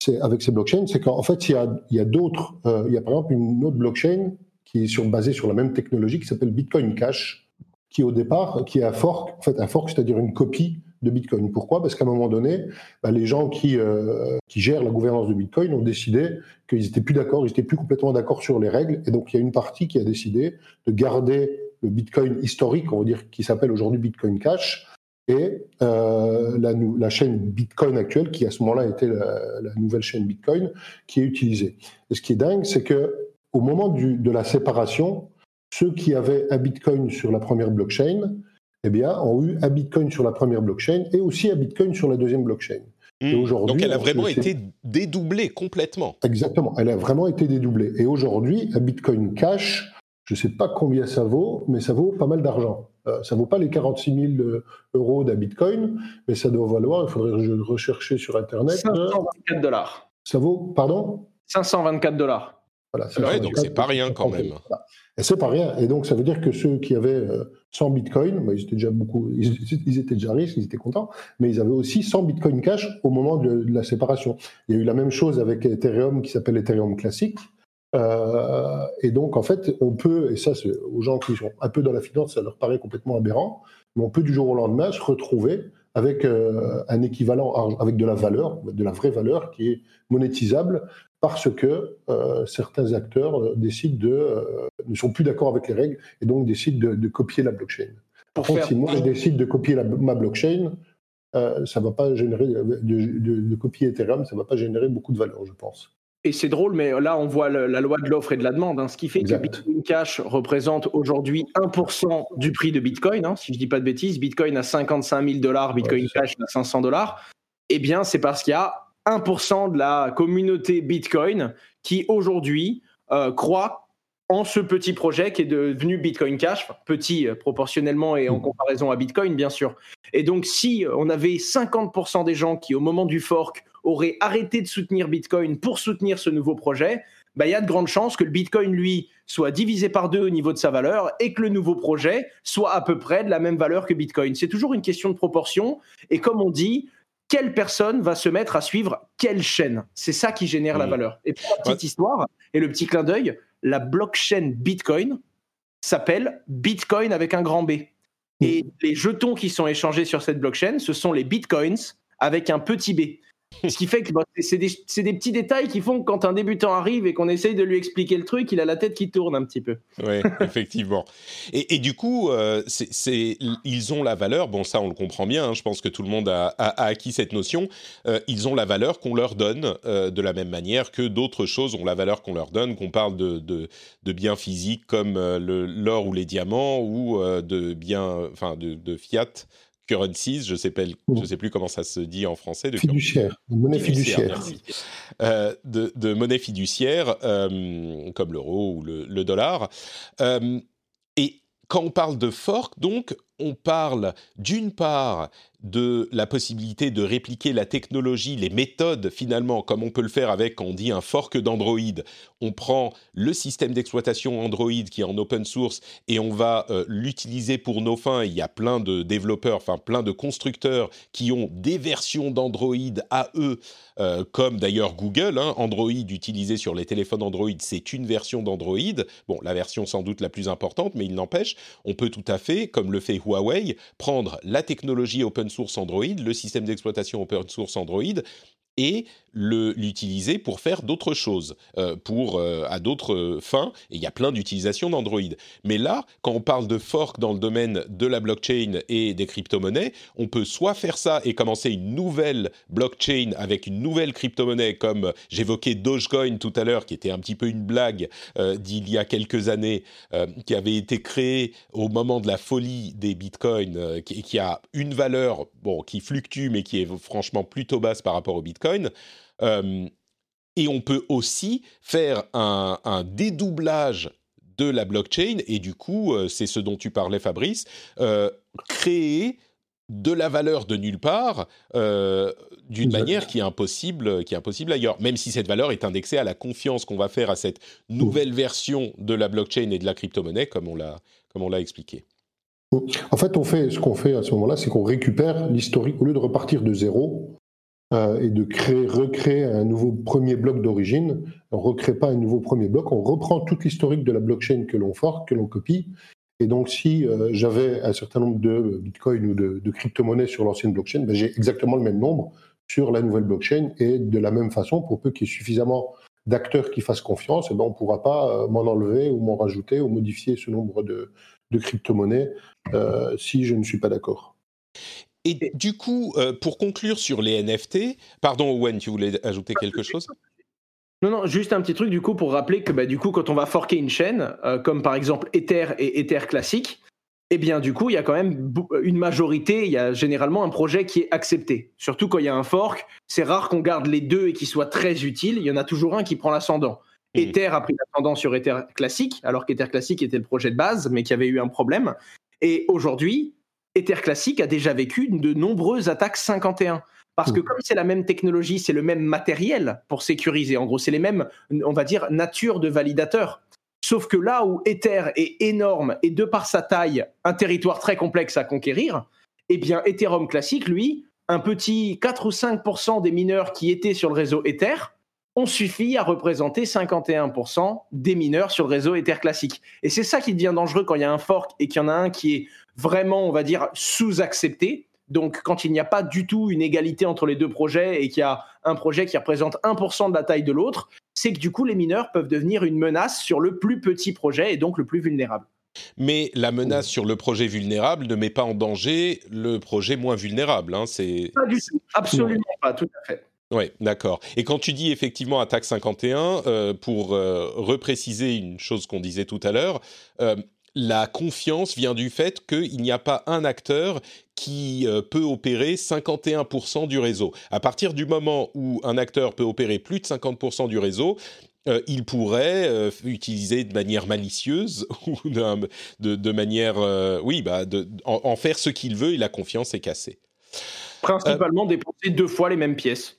c'est avec ces blockchains, c'est qu'en fait, il y a, a d'autres, euh, il y a par exemple une autre blockchain qui est sur, basée sur la même technologie qui s'appelle Bitcoin Cash, qui au départ, qui est un fork, en fait, un fork, c'est-à-dire une copie de Bitcoin. Pourquoi? Parce qu'à un moment donné, bah, les gens qui, euh, qui gèrent la gouvernance de Bitcoin ont décidé qu'ils n'étaient plus d'accord, ils n'étaient plus complètement d'accord sur les règles. Et donc, il y a une partie qui a décidé de garder le Bitcoin historique, on va dire, qui s'appelle aujourd'hui Bitcoin Cash, et euh, la, la, chaîne Bitcoin actuelle, qui à ce moment-là était la, nouvelle chaîne Bitcoin, qui est utilisée. Et ce qui est dingue, c'est que au moment de la séparation, ceux qui avaient un Bitcoin sur la première blockchain eh bien, ont eu un Bitcoin sur la première blockchain et aussi un Bitcoin sur la deuxième blockchain. Et hmm. aujourd'hui, Donc elle a vraiment été dédoublée complètement. Exactement, elle a vraiment été dédoublée. Et aujourd'hui, un Bitcoin Cash, je ne sais pas combien ça vaut, mais ça vaut pas mal d'argent. Euh, ça ne vaut pas les 46 000 euh, euros d'un Bitcoin, mais ça doit valoir, il faudrait rechercher sur Internet. 524 dollars. Ça vaut, pardon? 524 dollars. Voilà, ouais, donc c'est pas rien quand même. Et c'est pas rien. Et donc ça veut dire que ceux qui avaient 100 euh, bitcoins, bah, ils étaient déjà beaucoup, ils, étaient déjà riches, ils étaient contents, mais ils avaient aussi 100 bitcoins cash au moment de, la séparation. Il y a eu la même chose avec Ethereum qui s'appelle Ethereum classique. Euh, et donc en fait, on peut, et ça, aux gens qui sont un peu dans la finance, ça leur paraît complètement aberrant, mais on peut du jour au lendemain se retrouver avec euh, un équivalent, avec de la valeur, de la vraie valeur qui est monétisable parce que euh, certains acteurs euh, décident de, euh, ne sont plus d'accord avec les règles et donc décident de, copier la blockchain. Par contre, si moi je décide de copier ma blockchain, ça va pas générer de, copier Ethereum, ça va pas générer beaucoup de valeur, je pense. Et c'est drôle, mais là, on voit la loi de l'offre et de la demande, hein, ce qui fait que Bitcoin Cash représente aujourd'hui 1% du prix de Bitcoin. Hein, si je dis pas de bêtises, Bitcoin a 55 000 dollars, Bitcoin Cash a 500 dollars. Eh bien, c'est parce qu'il y a 1% de la communauté Bitcoin qui aujourd'hui euh, croit en ce petit projet qui est devenu Bitcoin Cash, petit euh, proportionnellement et en mmh. comparaison à Bitcoin bien sûr. Et donc si on avait 50% des gens qui au moment du fork auraient arrêté de soutenir Bitcoin pour soutenir ce nouveau projet, bah, il y a de grandes chances que le Bitcoin, lui, soit divisé par deux au niveau de sa valeur et que le nouveau projet soit à peu près de la même valeur que Bitcoin. C'est toujours une question de proportion. Et comme on dit, quelle personne va se mettre à suivre quelle chaîne? C'est ça qui génère la mmh. valeur. Et pour la petite histoire et le petit clin d'œil, la blockchain Bitcoin s'appelle Bitcoin avec un grand B. Et mmh. les jetons qui sont échangés sur cette blockchain, ce sont les Bitcoins avec un petit B. Ce qui fait que bah, c'est des, petits détails qui font que quand un débutant arrive et qu'on essaye de lui expliquer le truc, il a la tête qui tourne un petit peu. Oui, effectivement. Et, du coup, euh, ils ont la valeur, bon ça on le comprend bien, hein, je pense que tout le monde a, acquis cette notion, euh, ils ont la valeur qu'on leur donne euh, de la même manière que d'autres choses ont la valeur qu'on leur donne, qu'on parle de, de, biens physiques comme l'or ou les diamants ou de biens, enfin de fiat currencies, je ne sais, je sais plus comment ça se dit en français. De fiduciaire, de monnaie fiduciaire. Euh, de, monnaie fiduciaire, euh, comme l'euro ou le, dollar. Euh, et quand on parle de fork, donc, on parle d'une part de la possibilité de répliquer la technologie, les méthodes finalement, comme on peut le faire avec, on dit un fork d'Android. On prend le système d'exploitation Android qui est en open source et on va euh, l'utiliser pour nos fins. Il y a plein de développeurs, enfin plein de constructeurs qui ont des versions d'Android à eux, euh, comme d'ailleurs Google. Hein. Android utilisé sur les téléphones Android, c'est une version d'Android. Bon, la version sans doute la plus importante, mais il n'empêche, on peut tout à fait, comme le fait Huawei, prendre la technologie open source Android, le système d'exploitation open source Android, et l'utiliser pour faire d'autres choses, euh, pour euh, à d'autres fins. Et il y a plein d'utilisations d'Android. Mais là, quand on parle de fork dans le domaine de la blockchain et des crypto-monnaies, on peut soit faire ça et commencer une nouvelle blockchain avec une nouvelle crypto-monnaie, comme j'évoquais Dogecoin tout à l'heure, qui était un petit peu une blague euh, d'il y a quelques années, qui avait été créée au moment de la folie des bitcoins, qui, qui, a une valeur bon qui fluctue, mais qui est franchement plutôt basse par rapport au bitcoin. Euh, et on peut aussi faire un, dédoublage de la blockchain, et du coup, euh, c'est ce dont tu parlais, Fabrice, euh, créer de la valeur de nulle part d'une manière qui est impossible qui est impossible ailleurs même si cette valeur est indexée à la confiance qu'on va faire à cette nouvelle version de la blockchain et de la crypto-monnaie comme on l'a comme on l'a expliqué. En fait, on fait ce qu'on fait à ce moment-là, c'est qu'on récupère l'historique au lieu de repartir de zéro. Euh, et de créer, recréer un nouveau premier bloc d'origine. On ne recrée pas un nouveau premier bloc, on reprend toute l'historique de la blockchain que l'on forque, que l'on copie. Et donc, si euh, j'avais un certain nombre de bitcoins ou de, crypto-monnaies sur l'ancienne blockchain, ben, j'ai exactement le même nombre sur la nouvelle blockchain. Et de la même façon, pour peu qu'il y ait suffisamment d'acteurs qui fassent confiance, eh ben, on ne pourra pas euh, m'en enlever ou m'en rajouter ou modifier ce nombre de, de crypto-monnaies si je ne suis pas d'accord. Et du coup, euh, pour conclure sur les NFT, pardon Owen, tu voulais ajouter quelque chose? Non, non, juste un petit truc du coup pour rappeler que bah, du coup, quand on va forker une chaîne, euh, comme par exemple Ether et Ether classique, eh bien du coup, il y a quand même une majorité, il y a généralement un projet qui est accepté. Surtout quand il y a un fork, c'est rare qu'on garde les deux et qu'ils soient très utiles, il y en a toujours un qui prend l'ascendant. Mmh. Ether a pris l'ascendant sur Ether classique, alors qu'Ether classique était le projet de base, mais qui avait eu un problème. Et aujourd'hui, Ether Classic a déjà vécu de nombreuses attaques 51. Parce que comme c'est la même technologie, c'est le même matériel pour sécuriser. En gros, c'est les mêmes, on va dire, nature de validateurs. Sauf que là où Ether est énorme et de par sa taille, un territoire très complexe à conquérir, eh bien, Ethereum classique, lui, un petit 4 ou 5% des mineurs qui étaient sur le réseau Ether ont suffi à représenter 51% des mineurs sur le réseau Ether classique. Et c'est ça qui devient dangereux quand il y a un fork et qu'il y en a un qui est vraiment, on va dire, sous-accepté. Donc, quand il n'y a pas du tout une égalité entre les deux projets et qu'il y a un projet qui représente 1% de la taille de l'autre, c'est que du coup, les mineurs peuvent devenir une menace sur le plus petit projet et donc le plus vulnérable. Mais la menace sur le projet vulnérable ne met pas en danger le projet moins vulnérable. Hein, c'est... Pas du tout, absolument pas, tout à fait. Oui, d'accord. Et quand tu dis effectivement attaque 51, euh, pour euh, repréciser une chose qu'on disait tout à l'heure, euh, la confiance vient du fait qu'il n'y a pas un acteur qui euh, peut opérer 51% du réseau. À partir du moment où un acteur peut opérer plus de 50% du réseau, euh, il pourrait euh, utiliser de manière malicieuse ou de, manière, oui, bah, en, faire ce qu'il veut et la confiance est cassée. Principalement dépenser deux fois les mêmes pièces.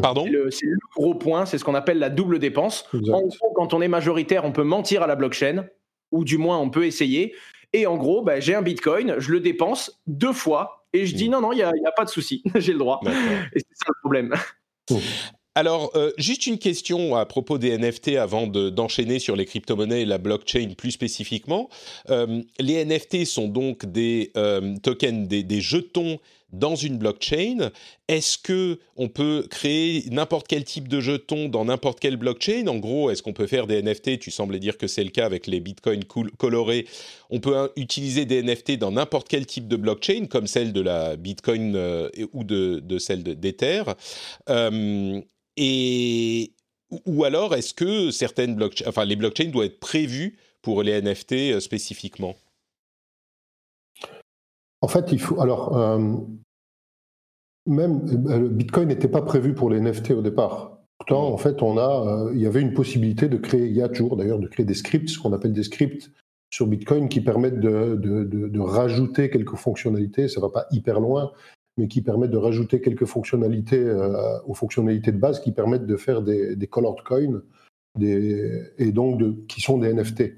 Pardon? C'est le, gros point, c'est ce qu'on appelle la double dépense. En gros, quand on est majoritaire, on peut mentir à la blockchain ou du moins on peut essayer. Et en gros, bah, j'ai un Bitcoin, je le dépense deux fois, et je dis mmh. non, non, il n'y a, a, pas de souci, j'ai le droit. Et c'est ça le problème. Alors, euh, juste une question à propos des NFT avant d'enchaîner sur les crypto-monnaies et la blockchain plus spécifiquement. Euh, les NFT sont donc des euh, tokens, des, jetons dans une blockchain. Est-ce que on peut créer n'importe quel type de jeton dans n'importe quelle blockchain? En gros, est-ce qu'on peut faire des NFT Tu semblais dire que c'est le cas avec les bitcoins colorés. On peut utiliser des NFT dans n'importe quel type de blockchain, comme celle de la Bitcoin ou de, celle d'Ether. Et ou alors est-ce que certaines blockchains, enfin les blockchains doivent être prévues pour les NFT euh, spécifiquement? En fait, il faut alors euh, même euh, le Bitcoin n'était pas prévu pour les NFT au départ. Pourtant, en fait, on a, il y avait une possibilité de créer, il y a toujours d'ailleurs de créer des scripts, ce qu'on appelle des scripts sur Bitcoin qui permettent de, rajouter quelques fonctionnalités. Ça va pas hyper loin, mais qui permettent de rajouter quelques fonctionnalités euh, aux fonctionnalités de base qui permettent de faire des, des colored coins des, et donc de, qui sont des NFT.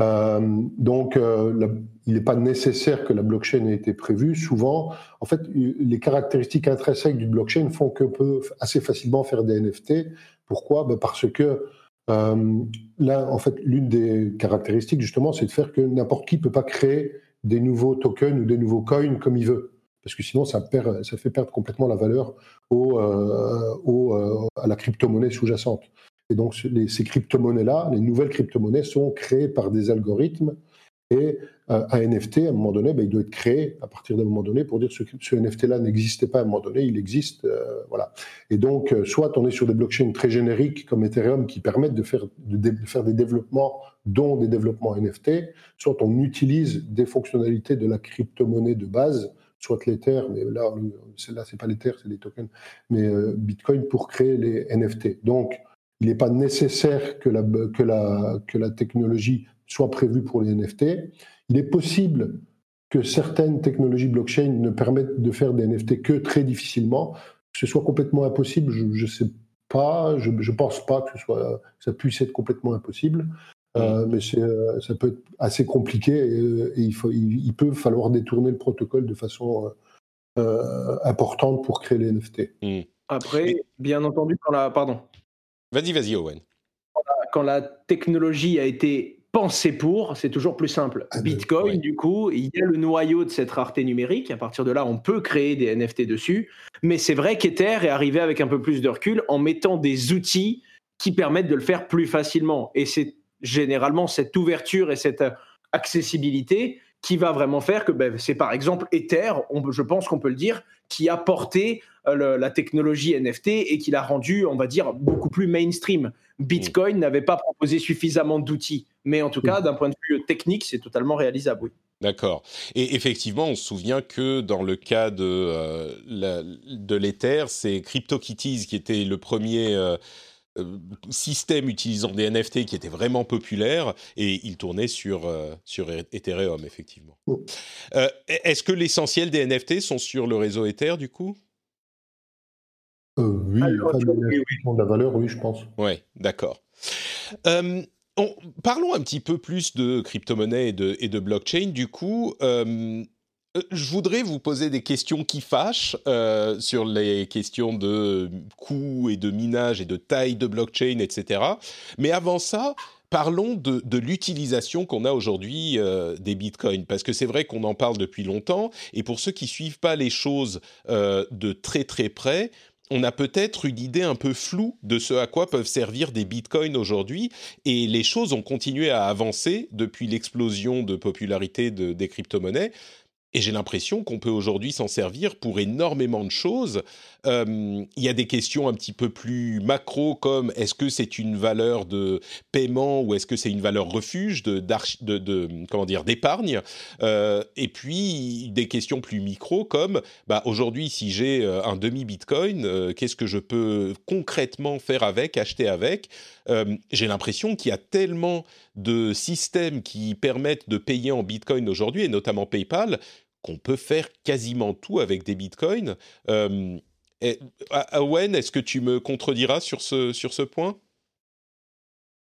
Euh, donc, euh, il n'est pas nécessaire que la blockchain ait été prévue. Souvent, en fait, les caractéristiques intrinsèques du blockchain font qu'on peut assez facilement faire des NFT. Pourquoi? Ben Parce que euh, là, en fait, l'une des caractéristiques, justement, c'est de faire que n'importe qui ne peut pas créer des nouveaux tokens ou des nouveaux coins comme il veut. Parce que sinon, ça, perd, ça fait perdre complètement la valeur au, à la crypto-monnaie sous-jacente. Et donc, ces crypto-monnaies-là, les nouvelles crypto-monnaies sont créées par des algorithmes et euh, un NFT, à un moment donné, ben, il doit être créé à partir d'un moment donné pour dire que ce, NFT-là n'existait pas à un moment donné, il existe. Euh, voilà. Et donc, euh, soit on est sur des blockchains très génériques comme Ethereum qui permettent de faire, de, faire des développements, dont des développements NFT, soit on utilise des fonctionnalités de la crypto-monnaie de base, soit l'Ether, mais là, celle-là, c'est pas l'Ether, c'est les tokens, mais Bitcoin pour créer les NFT. Donc, il n'est pas nécessaire que la, que, la, que la technologie soit prévue pour les NFT. Il est possible que certaines technologies blockchain ne permettent de faire des NFT que très difficilement. Que ce soit complètement impossible, je ne sais pas, je ne pense pas que, ce soit, ça puisse être complètement impossible. Euh, mais euh, ça peut être assez compliqué et, il, faut, il, peut falloir détourner le protocole de façon euh, importante pour créer les NFT. Hmm. Après, bien entendu, quand la, pardon, Vas-y, vas-y, Owen. Quand la technologie a été pensée pour, c'est toujours plus simple. Ah, Bitcoin, du coup, il y a le noyau de cette rareté numérique. À partir de là, on peut créer des NFT dessus. Mais c'est vrai qu'Ether est arrivé avec un peu plus de recul en mettant des outils qui permettent de le faire plus facilement. Et c'est généralement cette ouverture et cette accessibilité qui va vraiment faire que ben, c'est par exemple Ether, je pense qu'on peut le dire, qui a porté euh, la technologie NFT et qui l'a rendu, on va dire, beaucoup plus mainstream. Bitcoin n'avait pas proposé suffisamment d'outils, mais en tout cas, d'un point de vue technique, c'est totalement réalisable, oui. D'accord. Et effectivement, on se souvient que dans le cas de, euh, de l'Ether, c'est CryptoKitties qui était le premier euh, système utilisant des NFT qui était vraiment populaire et il tournait sur, sur Ethereum, effectivement. Est-ce que l'essentiel des NFT sont sur le réseau Ether, du coup? Euh, oui, de la valeur, oui, je pense. Oui, d'accord. Euh, parlons un petit peu plus de crypto-monnaie et de, et de blockchain. Du coup, euh, je voudrais vous poser des questions qui fâchent sur les questions de coût et de minage et de taille de blockchain, etc. Mais avant ça, parlons de, de l'utilisation qu'on a aujourd'hui des bitcoins, parce que c'est vrai qu'on en parle depuis longtemps, et pour ceux qui suivent pas les choses de très très près, on a peut-être une idée un peu floue de ce à quoi peuvent servir des bitcoins aujourd'hui, et les choses ont continué à avancer depuis l'explosion de popularité des crypto-monnaies. Et j'ai l'impression qu'on peut aujourd'hui s'en servir pour énormément de choses. Euh, il y a des questions un petit peu plus macro comme est-ce que c'est une valeur de paiement ou est-ce que c'est une valeur refuge de, comment dire d'épargne? Euh, et puis des questions plus micro comme bah, aujourd'hui si j'ai euh, un demi Bitcoin, qu'est-ce que je peux concrètement faire avec, acheter avec? j'ai l'impression qu'il y a tellement de systèmes qui permettent de payer en Bitcoin aujourd'hui et notamment PayPal qu'on peut faire quasiment tout avec des bitcoins. Euh, Owen, est-ce que tu me contrediras sur ce, sur ce point?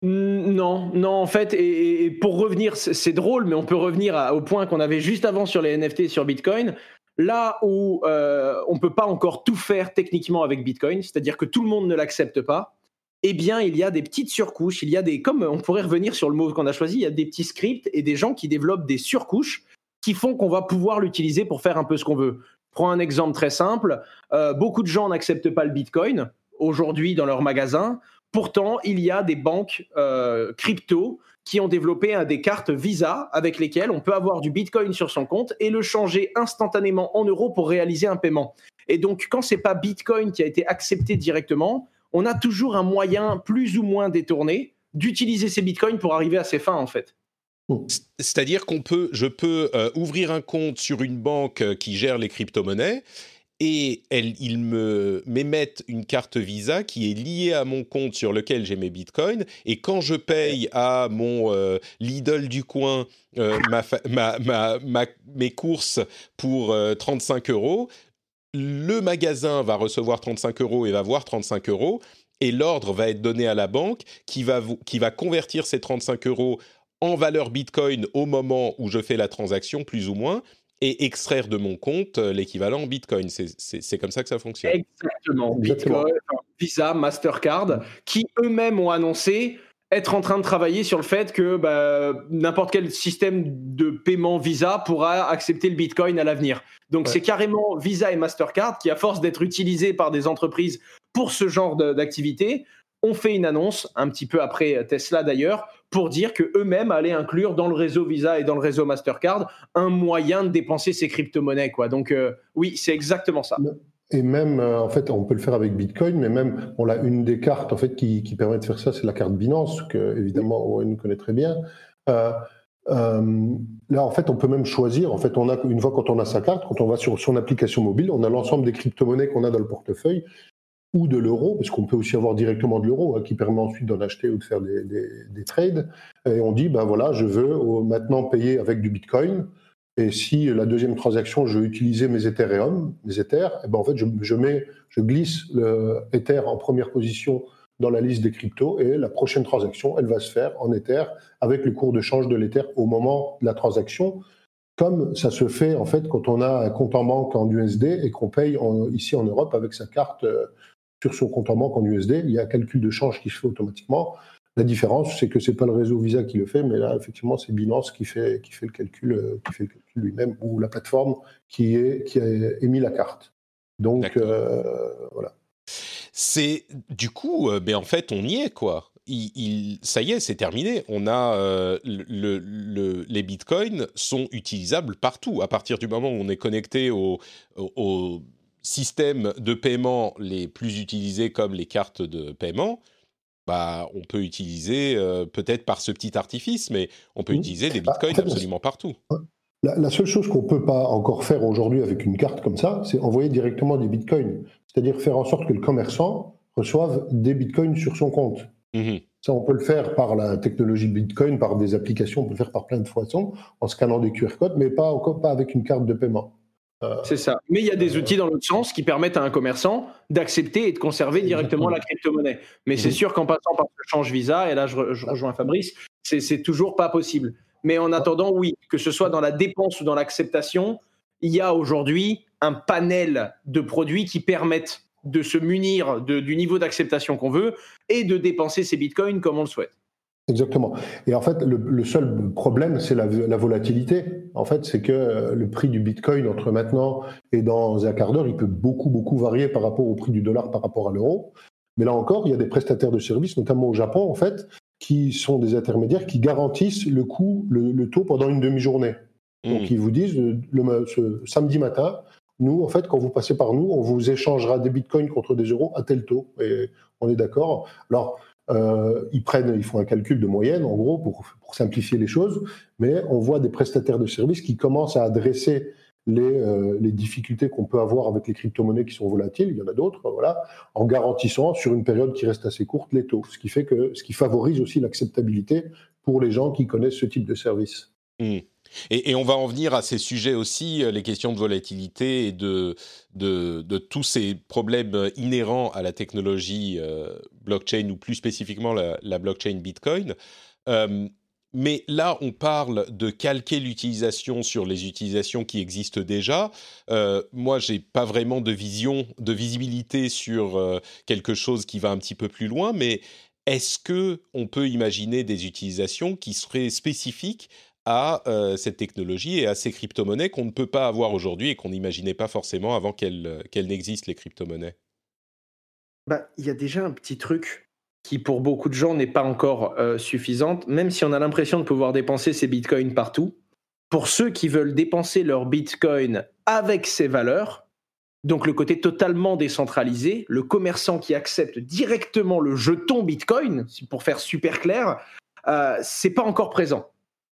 Non, non, en fait, et, pour revenir, c'est drôle, mais on peut revenir au point qu'on avait juste avant sur les NFT sur Bitcoin. Là où euh, on ne peut pas encore tout faire techniquement avec Bitcoin, c'est-à-dire que tout le monde ne l'accepte pas, eh bien, il y a des petites surcouches, il y a des, comme on pourrait revenir sur le mot qu'on a choisi, il y a des petits scripts et des gens qui développent des surcouches qui font qu'on va pouvoir l'utiliser pour faire un peu ce qu'on veut. Prends un exemple très simple. Euh, beaucoup de gens n'acceptent pas le Bitcoin aujourd'hui dans leur magasin. Pourtant, il y a des banques euh, crypto qui ont développé des cartes Visa avec lesquelles on peut avoir du Bitcoin sur son compte et le changer instantanément en euros pour réaliser un paiement. Et donc, quand c'est pas Bitcoin qui a été accepté directement, on a toujours un moyen plus ou moins détourné d'utiliser ces Bitcoins pour arriver à ses fins, en fait. C'est-à-dire qu'on peut, je peux euh, ouvrir un compte sur une banque euh, qui gère les crypto-monnaies et ils me m'émettent une carte Visa qui est liée à mon compte sur lequel j'ai mes bitcoins. Et quand je paye à mon euh, Lidl du coin euh, mes courses pour 35 euh, euros, le magasin va recevoir 35 euros et va voir 35 euros. Et l'ordre va être donné à la banque qui va, qui va convertir ces 35 euros en valeur Bitcoin au moment où je fais la transaction, plus ou moins et extraire de mon compte euh, l'équivalent en Bitcoin. C'est comme ça que ça fonctionne. Exactement. Bitcoin, Visa, Mastercard, qui eux-mêmes ont annoncé être en train de travailler sur le fait que bah, n'importe quel système de paiement Visa pourra accepter le Bitcoin à l'avenir. Donc c'est carrément Visa et Mastercard qui, à force d'être utilisés par des entreprises pour ce genre d'activité, ont fait une annonce, un petit peu après Tesla d'ailleurs, pour dire que eux-mêmes allaient inclure dans le réseau Visa et dans le réseau Mastercard un moyen de dépenser ces crypto-monnaies. Quoi. Donc euh, oui, c'est exactement ça. Et même, euh, en fait, on peut le faire avec Bitcoin, mais même, on a une des cartes en fait qui, permet de faire ça, c'est la carte Binance, que évidemment Owen connaît très bien. Euh, là, en fait, on peut même choisir. En fait, on a une fois quand on a sa carte, quand on va sur son application mobile, on a l'ensemble des crypto-monnaies qu'on a dans le portefeuille ou de l'euro, parce qu'on peut aussi avoir directement de l'euro, hein, qui permet ensuite d'en acheter ou de faire des, trades. Et on dit, ben voilà, je veux maintenant payer avec du Bitcoin. Et si la deuxième transaction, je veux utiliser mes Ethereum, mes Ethers, et ben en fait, je, mets, je glisse le Ether en première position dans la liste des cryptos et la prochaine transaction, elle va se faire en Ether avec le cours de change de l'Ether au moment de la transaction, comme ça se fait en fait quand on a un compte en banque en USD et qu'on paye ici en Europe avec sa carte euh, sur son compte en banque en USD. Il y a un calcul de change qui se fait automatiquement. La différence, c'est que c'est pas le réseau Visa qui le fait, mais là, effectivement, c'est Binance qui fait, qui fait le calcul, euh, qui fait le calcul lui-même, ou la plateforme qui, est, qui a émis la carte. Donc, euh, voilà. C'est du coup, euh, ben en fait, on y est quoi. Il, ça y est, c'est terminé. On a le, les bitcoins sont utilisables partout. À partir du moment où on est connecté au, au systèmes de paiement les plus utilisés comme les cartes de paiement, bah, on peut utiliser, euh, peut-être par ce petit artifice, mais on peut utiliser des bah, bitcoins absolument partout. La, seule chose qu'on ne peut pas encore faire aujourd'hui avec une carte comme ça, c'est envoyer directement des bitcoins. C'est-à-dire faire en sorte que le commerçant reçoive des bitcoins sur son compte. Mmh ça, on peut le faire par la technologie Bitcoin, par des applications, on peut le faire par plein de façons, en scannant des QR codes, mais pas, encore, pas avec une carte de paiement. Euh, c'est ça. Mais il y a des outils dans l'autre sens qui permettent à un commerçant d'accepter et de conserver directement la crypto-monnaie. Mais c'est mhm. sûr qu'en passant par le change Visa, et là je, rejoins Fabrice, c'est toujours pas possible. Mais en attendant, oui, que ce soit dans la dépense ou dans l'acceptation, il y a aujourd'hui un panel de produits qui permettent de se munir du niveau d'acceptation qu'on veut et de dépenser ses bitcoins comme on le souhaite. Exactement. Et en fait, le, seul problème, c'est la, volatilité. En fait, c'est que euh, le prix du Bitcoin entre maintenant et dans un quart d'heure, il peut beaucoup, beaucoup varier par rapport au prix du dollar, par rapport à l'euro. Mais là encore, il y a des prestataires de services, notamment au Japon, en fait, qui sont des intermédiaires qui garantissent le coût, le, taux pendant une demi-journée. Donc, mmh. ils vous disent, le, ce samedi matin, nous, en fait, quand vous passez par nous, on vous échangera des bitcoins contre des euros à tel taux. Et on est d'accord. Alors, euh, ils prennent, ils font un calcul de moyenne, en gros, pour, simplifier les choses, mais on voit des prestataires de services qui commencent à adresser euh, les, difficultés qu'on peut avoir avec les crypto-monnaies qui sont volatiles, il y en a d'autres, voilà, en garantissant sur une période qui reste assez courte les taux, ce qui fait que, ce qui favorise aussi l'acceptabilité pour les gens qui connaissent ce type de service. Mmh. Et, on va en venir à ces sujets aussi, euh, les questions de volatilité et de, tous ces problèmes inhérents à la technologie euh, blockchain ou plus spécifiquement la, blockchain Bitcoin. Euh, mais là, on parle de calquer l'utilisation sur les utilisations qui existent déjà. Euh, moi, j'ai pas vraiment de vision, de visibilité sur quelque chose qui va un petit peu plus loin, mais est-ce que on peut imaginer des utilisations qui seraient spécifiques à euh, cette technologie et à ces crypto-monnaies qu'on ne peut pas avoir aujourd'hui et qu'on n'imaginait pas forcément avant qu'elles euh, n'existent, les crypto-monnaies bah, Il y a déjà un petit truc qui, pour beaucoup de gens, n'est pas encore euh, suffisante, même si on a l'impression de pouvoir dépenser ses bitcoins partout. Pour ceux qui veulent dépenser leurs bitcoins avec ces valeurs, donc le côté totalement décentralisé, le commerçant qui accepte directement le jeton bitcoin, pour faire super clair, euh, c'est pas encore présent.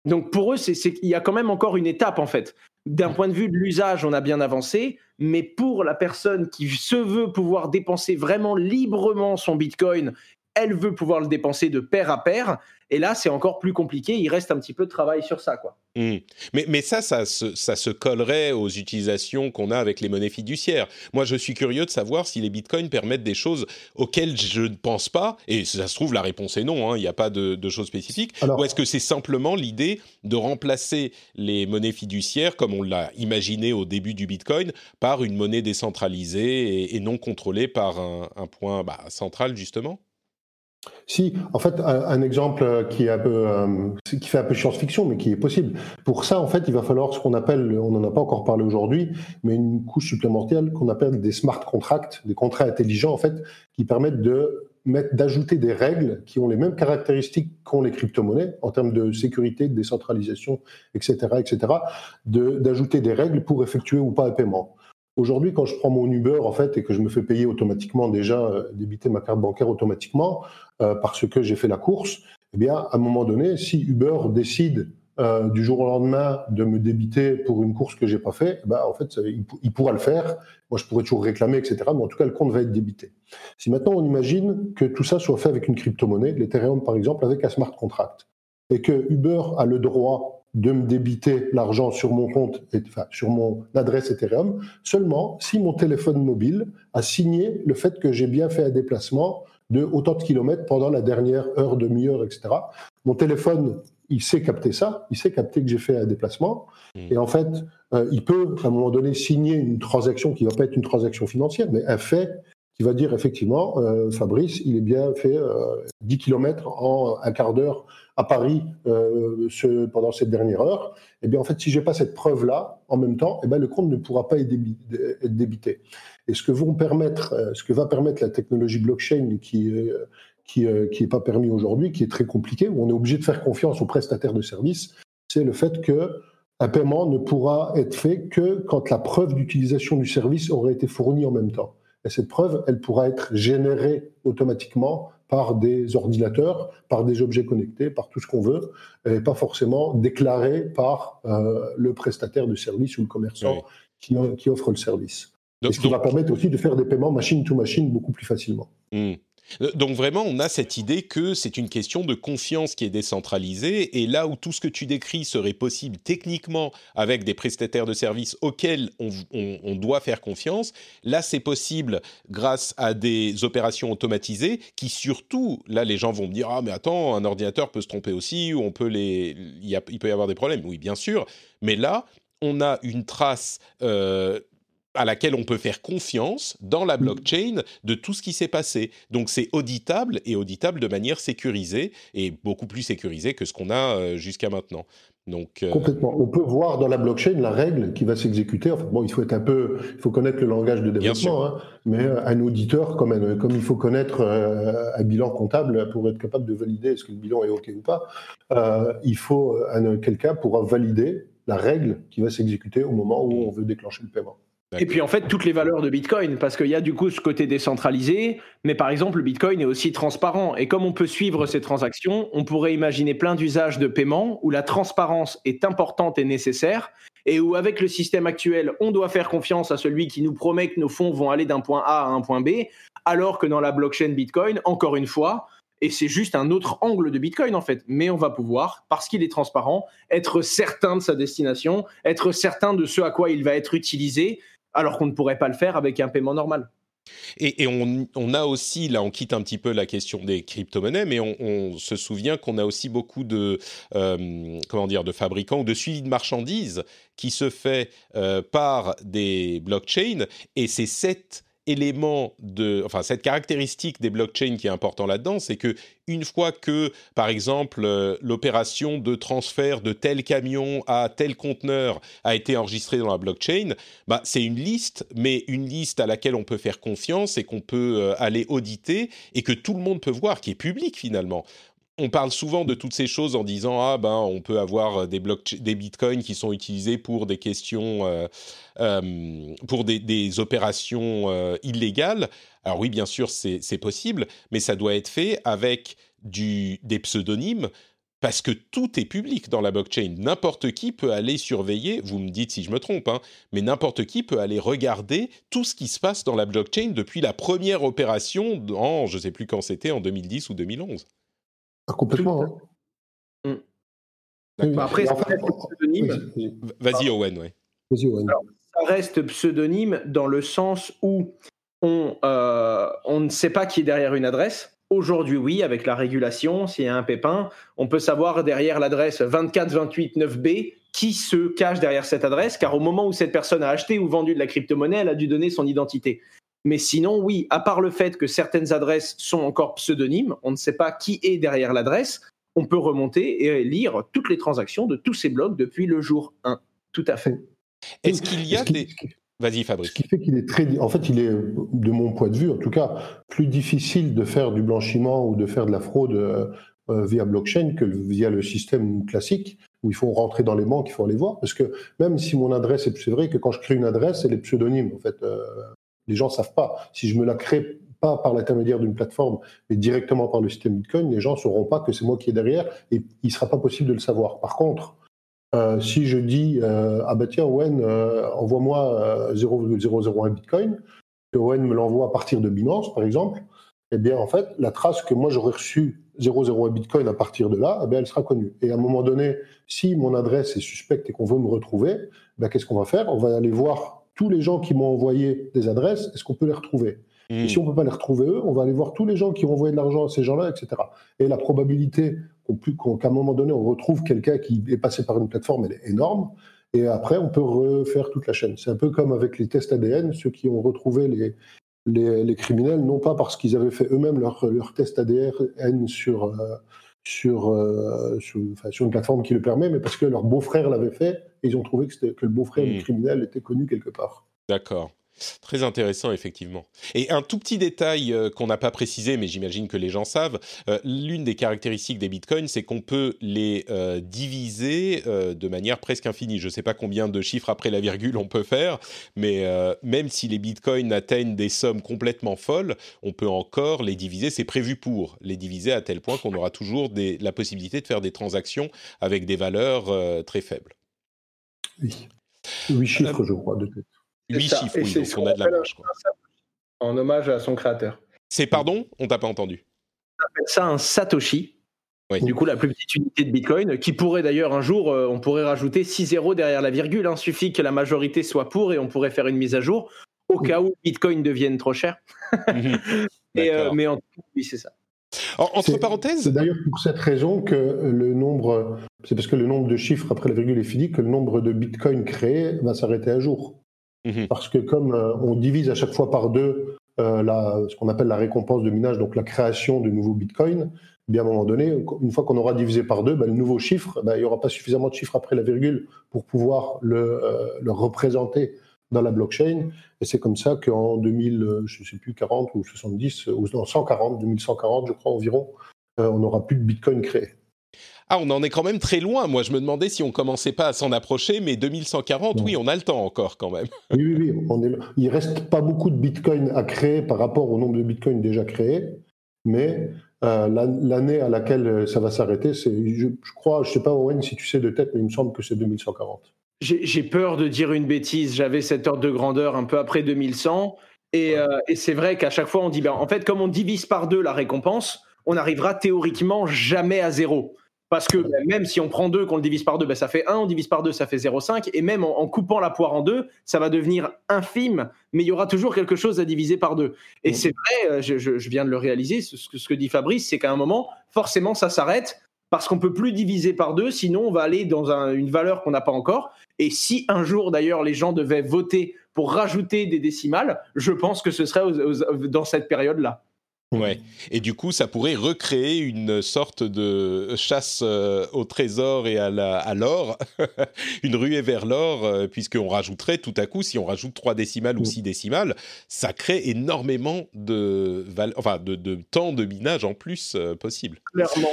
Donc pour eux, il y a quand même encore une étape en fait. d'un point de vue de l'usage, on a bien avancé, mais pour la personne qui se veut pouvoir dépenser vraiment librement son Bitcoin, elle veut pouvoir le dépenser de pair à pair, et là, c'est encore plus compliqué. Il reste un petit peu de travail sur ça, quoi. Mmh. Mais, mais ça, ça se, ça se collerait aux utilisations qu'on a avec les monnaies fiduciaires. Moi, je suis curieux de savoir si les bitcoins permettent des choses auxquelles je ne pense pas. Et ça se trouve, la réponse est non. Hein. Il n'y a pas de, de choses spécifiques. Ou est-ce que c'est simplement l'idée de remplacer les monnaies fiduciaires, comme on l'a imaginé au début du bitcoin, par une monnaie décentralisée et, non contrôlée par un, un point bah, central, justement? Si, en fait, un, exemple qui, est un peu, euh, qui fait un peu science-fiction, mais qui est possible. Pour ça, en fait, il va falloir ce qu'on appelle, on n'en a pas encore parlé aujourd'hui, mais une couche supplémentaire qu'on appelle des smart contracts, des contrats intelligents, en fait, qui permettent de d'ajouter des règles qui ont les mêmes caractéristiques qu'ont les crypto-monnaies en termes de sécurité, de décentralisation, etc., etc., d'ajouter des règles pour effectuer ou pas un paiement. Aujourd'hui, quand je prends mon Uber en fait et que je me fais payer automatiquement déjà euh, débiter ma carte bancaire automatiquement parce que j'ai fait la course, eh bien à un moment donné, si Uber décide euh, du jour au lendemain de me débiter pour une course que j'ai pas fait, ben, en fait il, pourra le faire. Moi je pourrais toujours réclamer, etc. Mais en tout cas le compte va être débité. Si maintenant on imagine que tout ça soit fait avec une crypto-monnaie, l'Ethereum par exemple, avec un smart contract, et que Uber a le droit de me débiter l'argent sur mon compte, enfin, sur mon adresse Ethereum, seulement si mon téléphone mobile a signé le fait que j'ai bien fait un déplacement de autant de kilomètres pendant la dernière heure, demi-heure, etc. Mon téléphone, il sait capter ça, il sait capter que j'ai fait un déplacement, mmh. et en fait, euh, il peut à un moment donné signer une transaction qui va pas être une transaction financière, mais un fait qui va dire effectivement, euh, Fabrice, il est bien fait 10 euh, km en un quart d'heure à Paris euh, pendant cette dernière heure. Eh bien en fait, si j'ai pas cette preuve-là en même temps, eh bien le compte ne pourra pas être débité. Et ce que, vont permettre, ce que va permettre la technologie blockchain qui qui qui est pas permis aujourd'hui, qui est très compliqué, où on est obligé de faire confiance aux prestataires de services, c'est le fait que un paiement ne pourra être fait que quand la preuve d'utilisation du service aurait été fournie en même temps. Et cette preuve, elle pourra être générée automatiquement par des ordinateurs, par des objets connectés, par tout ce qu'on veut, et pas forcément déclarée par euh, le prestataire de service ou le commerçant qui, offre le service. ce qui va permettre aussi de faire des paiements machine to machine beaucoup plus facilement. Hmm. Euh, donc vraiment, on a cette idée que c'est une question de confiance qui est décentralisée, et là où tout ce que tu décris serait possible techniquement avec des prestataires de services auxquels on, doit faire confiance, là c'est possible grâce à des opérations automatisées qui surtout, là les gens vont me dire ah mais attends, un ordinateur peut se tromper aussi, ou on peut les, il, peut y avoir des problèmes, oui bien sûr, mais là on a une trace euh, à laquelle on peut faire confiance dans la mm. blockchain de tout ce qui s'est passé. Donc c'est auditable et auditable de manière sécurisée et beaucoup plus sécurisée que ce qu'on a euh, jusqu'à maintenant. Donc, euh, Complètement. On peut voir dans la blockchain la règle qui va s'exécuter. Enfin, bon, il faut être un peu, il faut connaître le langage de développement, hein, mais euh, un auditeur, comme, comme il faut connaître un bilan comptable pour être capable de valider est-ce que le bilan est OK ou pas, il faut quelqu'un pourra valider la règle qui va s'exécuter au moment où on veut déclencher le paiement. Et puis en fait, toutes les valeurs de Bitcoin, parce qu'il y a du coup ce côté décentralisé, mais par exemple, le Bitcoin est aussi transparent. Et comme on peut suivre ces transactions, on pourrait imaginer plein d'usages de paiement où la transparence est importante et nécessaire, et où avec le système actuel, on doit faire confiance à celui qui nous promet que nos fonds vont aller d'un point A à un point B, alors que dans la blockchain Bitcoin, encore une fois, et c'est juste un autre angle de Bitcoin en fait. Mais on va pouvoir, parce qu'il est transparent, être certain de sa destination, être certain de ce à quoi il va être utilisé, alors qu'on ne pourrait pas le faire avec un paiement normal. Et, on, a aussi, là on quitte un petit peu la question des crypto-monnaies, mais on, se souvient qu'on a aussi beaucoup de, euh, comment dire, de fabricants ou de suivi de marchandises qui se fait euh, par des blockchains, et c'est cette élément de, enfin cette caractéristique des blockchains qui est important là-dedans, c'est que une fois que, par exemple, euh, l'opération de transfert de tel camion à tel conteneur a été enregistrée dans la blockchain, bah c'est une liste, mais une liste à laquelle on peut faire confiance et qu'on peut euh, aller auditer et que tout le monde peut voir, qui est public finalement on parle souvent de toutes ces choses en disant ah ben on peut avoir euh, des des bitcoins qui sont utilisés pour des questions euh, euh, pour des, opérations illégales. Alors oui, bien sûr, c'est possible, mais ça doit être fait avec des pseudonymes parce que tout est public dans la blockchain. N'importe qui peut aller surveiller, vous me dites si je me trompe, hein, mais n'importe qui peut aller regarder tout ce qui se passe dans la blockchain depuis la première opération en, je ne sais plus quand c'était, en 2010 ou 2011. Ah, complètement. Hein. Mm. après, ça reste pseudonyme. Vas-y, Owen, ouais. Vas-y, Owen. ça reste pseudonyme dans le sens où on, euh, on ne sait pas qui est derrière une adresse Aujourd'hui, oui, avec la régulation, s'il y a un pépin, on peut savoir derrière l'adresse 24289B qui se cache derrière cette adresse, car au moment où cette personne a acheté ou vendu de la crypto-monnaie, elle a dû donner son identité. Mais sinon, oui, à part le fait que certaines adresses sont encore pseudonymes, on ne sait pas qui est derrière l'adresse, on peut remonter et lire toutes les transactions de tous ces blocs depuis le jour 1. Tout à fait. Est-ce qu'il y a des... Vas-y, Fabrice. Ce qui fait qu'il est très. En fait, il est, de mon point de vue, en tout cas, plus difficile de faire du blanchiment ou de faire de la fraude euh, euh, via blockchain que via le système classique où il faut rentrer dans les banques, il faut aller voir. Parce que même si mon adresse est. C'est vrai que quand je crée une adresse, elle est pseudonyme. En fait, euh, les gens ne savent pas. Si je me la crée pas par l'intermédiaire d'une plateforme, mais directement par le système Bitcoin, les gens ne sauront pas que c'est moi qui est derrière et il ne sera pas possible de le savoir. Par contre, euh, si je dis euh, ah bah tiens Owen euh, envoie-moi 0,001 Bitcoin, que Owen me l'envoie à partir de Binance par exemple, eh bien en fait la trace que moi j'aurais reçu 0,01 Bitcoin à partir de là, eh bien, elle sera connue. Et à un moment donné, si mon adresse est suspecte et qu'on veut me retrouver, ben, qu'est-ce qu'on va faire? On va aller voir tous les gens qui m'ont envoyé des adresses, est-ce qu'on peut les retrouver? Et si hmm. on ne peut pas les retrouver eux, on va aller voir tous les gens qui ont envoyé de l'argent à ces gens-là, etc. Et la probabilité qu'à un moment donné, on retrouve quelqu'un qui est passé par une plateforme, elle est énorme. Et après, on peut refaire toute la chaîne. C'est un peu comme avec les tests ADN, ceux qui ont retrouvé les, les, criminels, non pas parce qu'ils avaient fait eux-mêmes leur, leur test ADN sur, euh, sur, euh, sur, une plateforme qui le permet, mais parce que leur beau-frère l'avait fait et ils ont trouvé que, que le beau-frère du hmm. criminel était connu quelque part. D'accord. Très intéressant, effectivement. Et un tout petit détail euh, qu'on n'a pas précisé, mais j'imagine que les gens savent, euh, l'une des caractéristiques des bitcoins, c'est qu'on peut les euh, diviser de manière presque infinie. Je ne sais pas combien de chiffres après la virgule on peut faire, mais même si les bitcoins atteignent des sommes complètement folles, on peut encore les diviser. C'est prévu pour les diviser à tel point qu'on aura toujours des, la possibilité de faire des transactions avec des valeurs très faibles. Oui. Huit chiffres, je crois, de tête. 8 chiffres, oui, donc on a de la marge. En hommage à son créateur. C'est pardon On t'a pas entendu. On appelle ça un Satoshi. Du coup, la plus petite unité de Bitcoin, qui pourrait d'ailleurs un jour, euh, on pourrait rajouter 6 zéros derrière la virgule. Il hein. suffit que la majorité soit pour et on pourrait faire une mise à jour au cas où Bitcoin devienne trop cher. Mhm. Euh, mais en tout oui, c'est ça. Entre parenthèses. C'est d'ailleurs pour cette raison que le nombre, c'est parce que le nombre de chiffres après la virgule est fini que le nombre de bitcoins créés va s'arrêter à jour. Mhm. Parce que comme euh, on divise à chaque fois par deux euh, la, ce qu'on appelle la récompense de minage, donc la création de nouveaux bitcoins, eh bien à un moment donné, une fois qu'on aura divisé par deux, ben, le nouveau chiffre, ben, il n'y aura pas suffisamment de chiffres après la virgule pour pouvoir le, euh, le représenter dans la blockchain. Et c'est comme ça qu'en 2000, je ne sais plus, 40 ou 70, ou non, 140, 2140, je crois environ, on n'aura plus de bitcoin créés. Ah, on en est quand même très loin. Moi, je me demandais si on commençait pas à s'en approcher, mais 2140, oui, on a le temps encore quand même. Oui, oui, oui. On est... Il reste pas beaucoup de bitcoins à créer par rapport au nombre de bitcoins déjà créés, mais euh, l'année à laquelle ça va s'arrêter, c'est, je, crois, je sais pas Owen si tu sais de tête, mais il me semble que c'est 2140. J'ai peur de dire une bêtise. J'avais cette ordre de grandeur un peu après 2100. Et, euh, et c'est vrai qu'à chaque fois, on dit, ben, en fait, comme on divise par deux la récompense, on n'arrivera théoriquement jamais à zéro. Parce que ben, même si on prend 2, qu'on le divise par 2, ben, ça fait 1, on divise par 2, ça fait 0,5. Et même en, coupant la poire en deux, ça va devenir infime, mais il y aura toujours quelque chose à diviser par 2. Et mm. c'est vrai, euh, je, viens de le réaliser, ce que dit Fabrice, c'est qu'à un moment, forcément, ça s'arrête parce qu'on peut plus diviser par 2, sinon on va aller dans une valeur qu'on n'a pas encore. Et si un jour, d'ailleurs, les gens devaient voter pour rajouter des décimales, je pense que ce serait dans cette période-là. Ouais. Et du coup, ça pourrait recréer une sorte de chasse euh, au trésor et à l'or, une ruée vers l'or, euh, puisqu'on rajouterait tout à coup, si on rajoute trois décimales ou six décimales, ça crée énormément de, enfin, de, temps de minage en plus euh, possible. Clairement.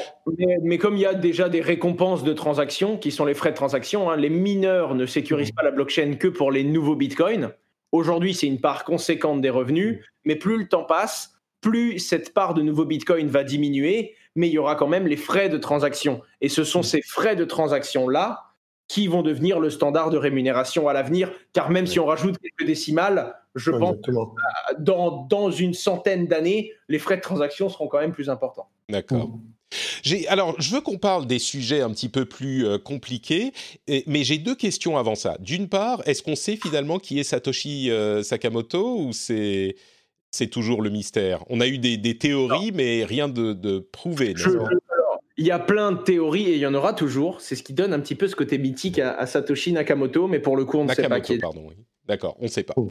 Mais, comme il y a déjà des récompenses de transactions, qui sont les frais de transaction, hein, les mineurs ne sécurisent mmh. pas la blockchain que pour les nouveaux bitcoins. Aujourd'hui, c'est une part conséquente des revenus, mais plus le temps passe, plus cette part de nouveaux bitcoins va diminuer, mais il y aura quand même les frais de transaction. Et ce sont ces frais de transaction-là qui vont devenir le standard de rémunération à l'avenir, car même si on rajoute quelques décimales, je pense que dans, dans une centaine d'années, les frais de transaction seront quand même plus importants. D'accord. Mmh. Alors, je veux qu'on parle des sujets un petit peu plus euh, compliqués, mais j'ai deux questions avant ça. D'une part, est-ce qu'on sait finalement qui est Satoshi euh, Sakamoto ou c'est c'est toujours le mystère On a eu des, des théories, mais rien de, de prouvé. Il y a plein de théories et il y en aura toujours. C'est ce qui donne un petit peu ce côté mythique à, Satoshi Nakamoto, mais pour le coup, on ne sait pas qui est. Pardon, oui. D'accord, on ne sait pas. Oh.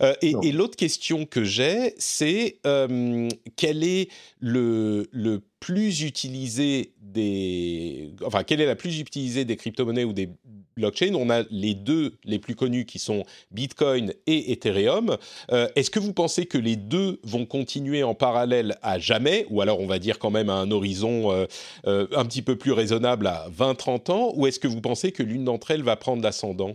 Euh, et, l'autre question que j'ai, c'est euh, quel est le, le plus utilisé des, enfin, quelle est la plus utilisée des crypto-monnaies ou des blockchains? On a les deux les plus connus qui sont Bitcoin et Ethereum. Euh, est-ce que vous pensez que les deux vont continuer en parallèle à jamais, ou alors on va dire quand même à un horizon un petit peu plus raisonnable à 20-30 ans, ou est-ce que vous pensez que l'une d'entre elles va prendre l'ascendant?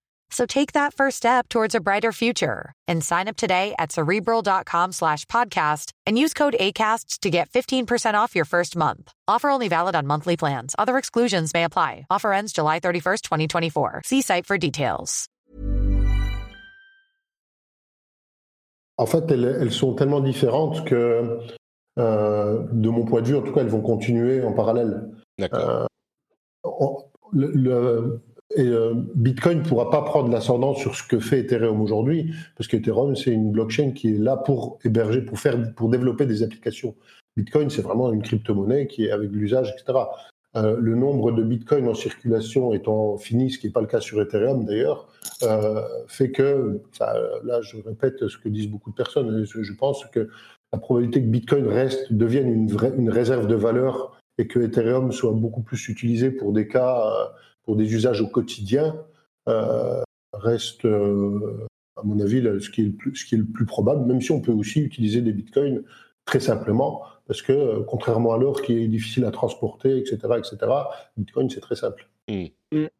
So take that first step towards a brighter future and sign up today at cerebral.com slash podcast and use code ACasts to get 15% off your first month. Offer only valid on monthly plans. Other exclusions may apply. Offer ends July 31st, 2024. See site for details. En fait, elles, elles sont tellement différentes que, euh, de mon point de vue, en tout cas, elles vont continuer en parallèle. D'accord. Euh, le, le Et euh, Bitcoin ne pourra pas prendre l'ascendant sur ce que fait Ethereum aujourd'hui, parce qu'Ethereum, c'est une blockchain qui est là pour héberger, pour, faire, pour développer des applications. Bitcoin, c'est vraiment une crypto-monnaie qui est avec l'usage, etc. Euh, le nombre de Bitcoin en circulation étant fini, ce qui n'est pas le cas sur Ethereum d'ailleurs, euh, fait que, là je répète ce que disent beaucoup de personnes, je pense que la probabilité que Bitcoin reste, devienne une, vraie, une réserve de valeur et que Ethereum soit beaucoup plus utilisé pour des cas pour des usages au quotidien euh, reste, euh, à mon avis, ce qui, est le plus, ce qui est le plus probable, même si on peut aussi utiliser des bitcoins très simplement, parce que euh, contrairement à l'or qui est difficile à transporter, etc., etc., bitcoin c'est très simple. Mmh.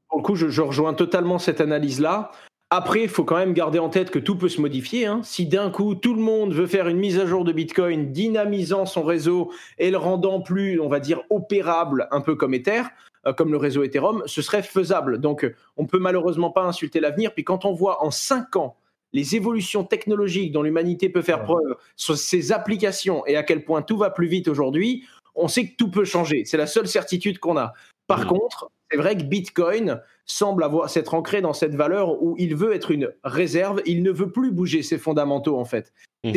Pour le coup, je, je rejoins totalement cette analyse-là. Après, il faut quand même garder en tête que tout peut se modifier. Hein. Si d'un coup, tout le monde veut faire une mise à jour de Bitcoin, dynamisant son réseau et le rendant plus, on va dire, opérable, un peu comme Ether, euh, comme le réseau Ethereum, ce serait faisable. Donc, on peut malheureusement pas insulter l'avenir. Puis quand on voit en cinq ans les évolutions technologiques dont l'humanité peut faire preuve sur ses applications et à quel point tout va plus vite aujourd'hui, on sait que tout peut changer. C'est la seule certitude qu'on a. Par contre, c'est vrai que Bitcoin semble avoir s'être ancré dans cette valeur où il veut être une réserve, il ne veut plus bouger ses fondamentaux en fait. Mmh.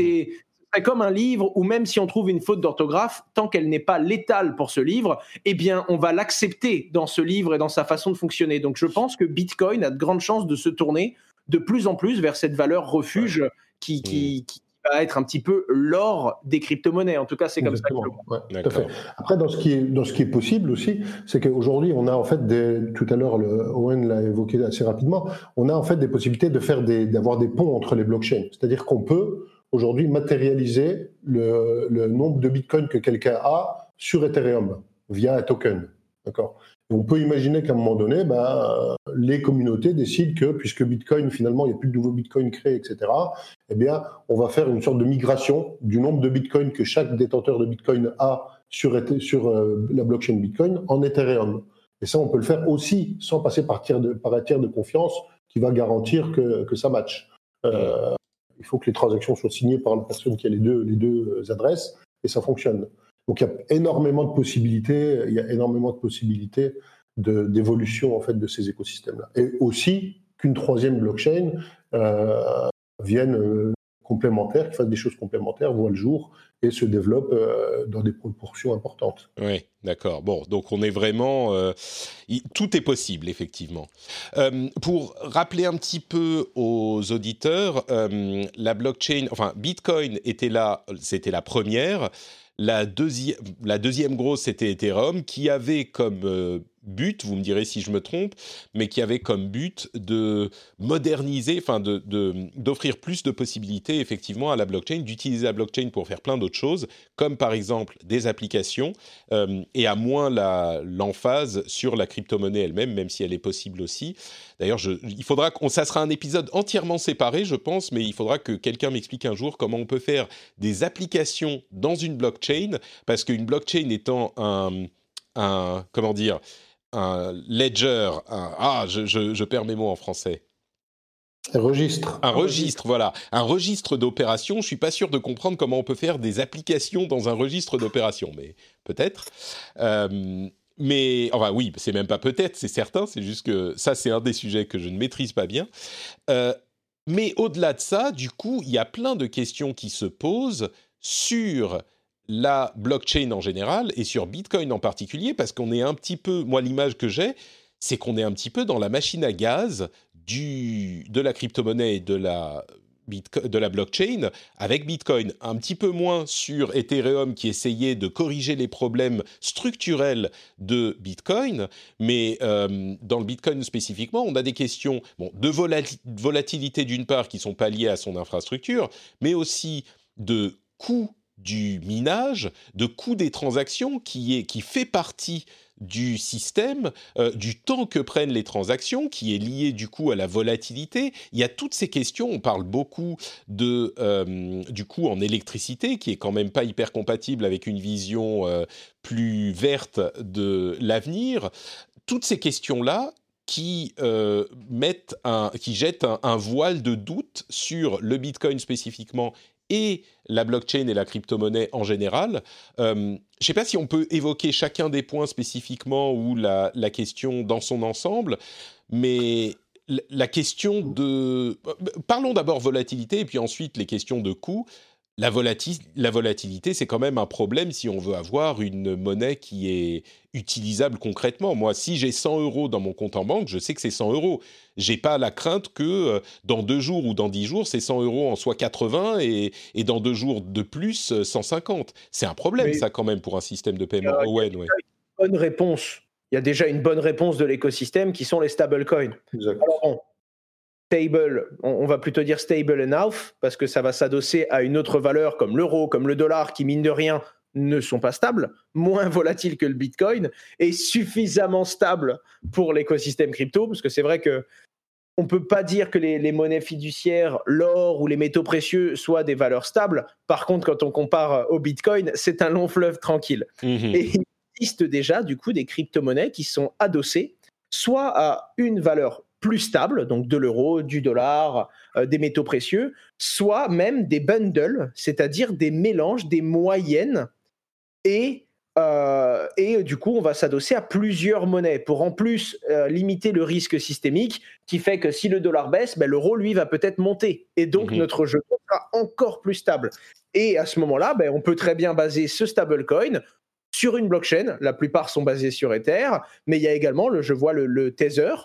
C'est comme un livre où même si on trouve une faute d'orthographe, tant qu'elle n'est pas létale pour ce livre, eh bien on va l'accepter dans ce livre et dans sa façon de fonctionner. Donc je pense que Bitcoin a de grandes chances de se tourner de plus en plus vers cette valeur refuge qui, qui, mmh va être un petit peu l'or des crypto-monnaies. En tout cas, c'est comme ça. Après, dans ce qui est dans ce qui est possible aussi, c'est qu'aujourd'hui, on a en fait des, tout à l'heure, Owen l'a évoqué assez rapidement, on a en fait des possibilités de faire des d'avoir des ponts entre les blockchains. C'est-à-dire qu'on peut aujourd'hui matérialiser le, nombre de bitcoins que quelqu'un a sur Ethereum via un token. D'accord? On peut imaginer qu'à un moment donné, bah, les communautés décident que, puisque Bitcoin, finalement, il n'y a plus de nouveaux Bitcoins créés, etc., eh bien, on va faire une sorte de migration du nombre de Bitcoins que chaque détenteur de Bitcoin a sur, euh, la blockchain Bitcoin en Ethereum. Et ça, on peut le faire aussi sans passer par, un tiers de confiance qui va garantir que, que ça matche. Euh, il faut que les transactions soient signées par la personne qui a les deux, les deux adresses et ça fonctionne. Donc il y a énormément de possibilités, il y a énormément de possibilités d'évolution en fait de ces écosystèmes-là. Et aussi qu'une troisième blockchain euh, vienne euh, complémentaire, qui fasse des choses complémentaires, voit le jour se développe euh, dans des proportions importantes. Oui, d'accord. Bon, donc on est vraiment... tout est possible, effectivement. pour rappeler un petit peu aux auditeurs, la blockchain, enfin Bitcoin était là, c'était la première. La, la deuxième grosse, c'était Ethereum, qui avait comme but, vous me direz si je me trompe, mais qui avait comme but de moderniser, enfin de, d'offrir plus de possibilités effectivement à la blockchain, d'utiliser la blockchain pour faire plein d'autres choses, comme par exemple des applications, euh, et à moins l'emphase sur la crypto-monnaie elle-même, même si elle est possible aussi. D'ailleurs, il faudra qu'on, ça sera un épisode entièrement séparé, je pense, mais il faudra que quelqu'un m'explique un jour comment on peut faire des applications dans une blockchain, parce qu'une blockchain étant un comment dire, un ledger, ah, je, perds mes mots en français. Un registre. Un registre, voilà. Un registre d'opérations. Je suis pas sûr de comprendre comment on peut faire des applications dans un registre d'opérations, mais peut-être. Euh, mais enfin oui, c'est même pas peut-être, c'est certain. C'est juste que ça, c'est un des sujets que je ne maîtrise pas bien. Euh, mais au-delà de ça, du coup, il y a plein de questions qui se posent sur la blockchain en général et sur Bitcoin en particulier, parce qu'on est un petit peu, moi l'image que j'ai, c'est qu'on est un petit peu dans la machine à gaz de la crypto-monnaie et de la, blockchain avec Bitcoin. Un petit peu moins sur Ethereum qui essayait de corriger les problèmes structurels de Bitcoin, mais euh, dans le Bitcoin spécifiquement, on a des questions de volatilité d'une part qui sont pas liées à son infrastructure, mais aussi de coût du minage, de coût des transactions qui, est, qui fait partie du système, euh, du temps que prennent les transactions, qui est lié du coup à la volatilité. Il y a toutes ces questions. On parle beaucoup de, euh, du coût en électricité, qui est quand même pas hyper compatible avec une vision euh, plus verte de l'avenir. Toutes ces questions-là, qui mettent un, qui jettent un, voile de doute sur le Bitcoin spécifiquement et la blockchain et la crypto-monnaie en général. Euh, je ne sais pas si on peut évoquer chacun des points spécifiquement ou la, question dans son ensemble, mais la question de... Parlons d'abord volatilité et puis ensuite les questions de coût la, volatilité, c'est quand même un problème si on veut avoir une monnaie qui est utilisable concrètement. Moi, si j'ai 100 euros dans mon compte en banque, je sais que c'est 100 euros. J'ai pas la crainte que euh, dans deux jours ou dans dix jours, ces 100 euros en soient 80 et, et dans deux jours de plus, 150. Euh, c'est un problème, ça, quand même, pour un système de paiement. Bonne réponse. Il y a déjà une bonne réponse de l'écosystème qui sont les stablecoins. Exactement stable, on, va plutôt dire stable enough, parce que ça va s'adosser à une autre valeur comme l'euro, comme le dollar, qui mine de rien ne sont pas stables, moins volatiles que le Bitcoin, et suffisamment stables pour l'écosystème crypto, parce que c'est vrai que on peut pas dire que les, monnaies fiduciaires, l'or ou les métaux précieux soient des valeurs stables. Par contre, quand on compare au Bitcoin, c'est un long fleuve tranquille. Mhm. Et il existe déjà du coup des crypto-monnaies qui sont adossées soit à une valeur plus stable, donc de l'euro, du dollar, euh, des métaux précieux, soit même des bundles, c'est-à-dire des mélanges, des moyennes, et, euh, et du coup, on va s'adosser à plusieurs monnaies pour en plus euh, limiter le risque systémique qui fait que si le dollar baisse, ben, l'euro, lui, va peut-être monter, et donc mhm. notre jeu sera encore plus stable. Et à ce moment-là, ben, on peut très bien baser ce stablecoin sur une blockchain. La plupart sont basés sur Ether, mais il y a également, le, je vois le, le Tether,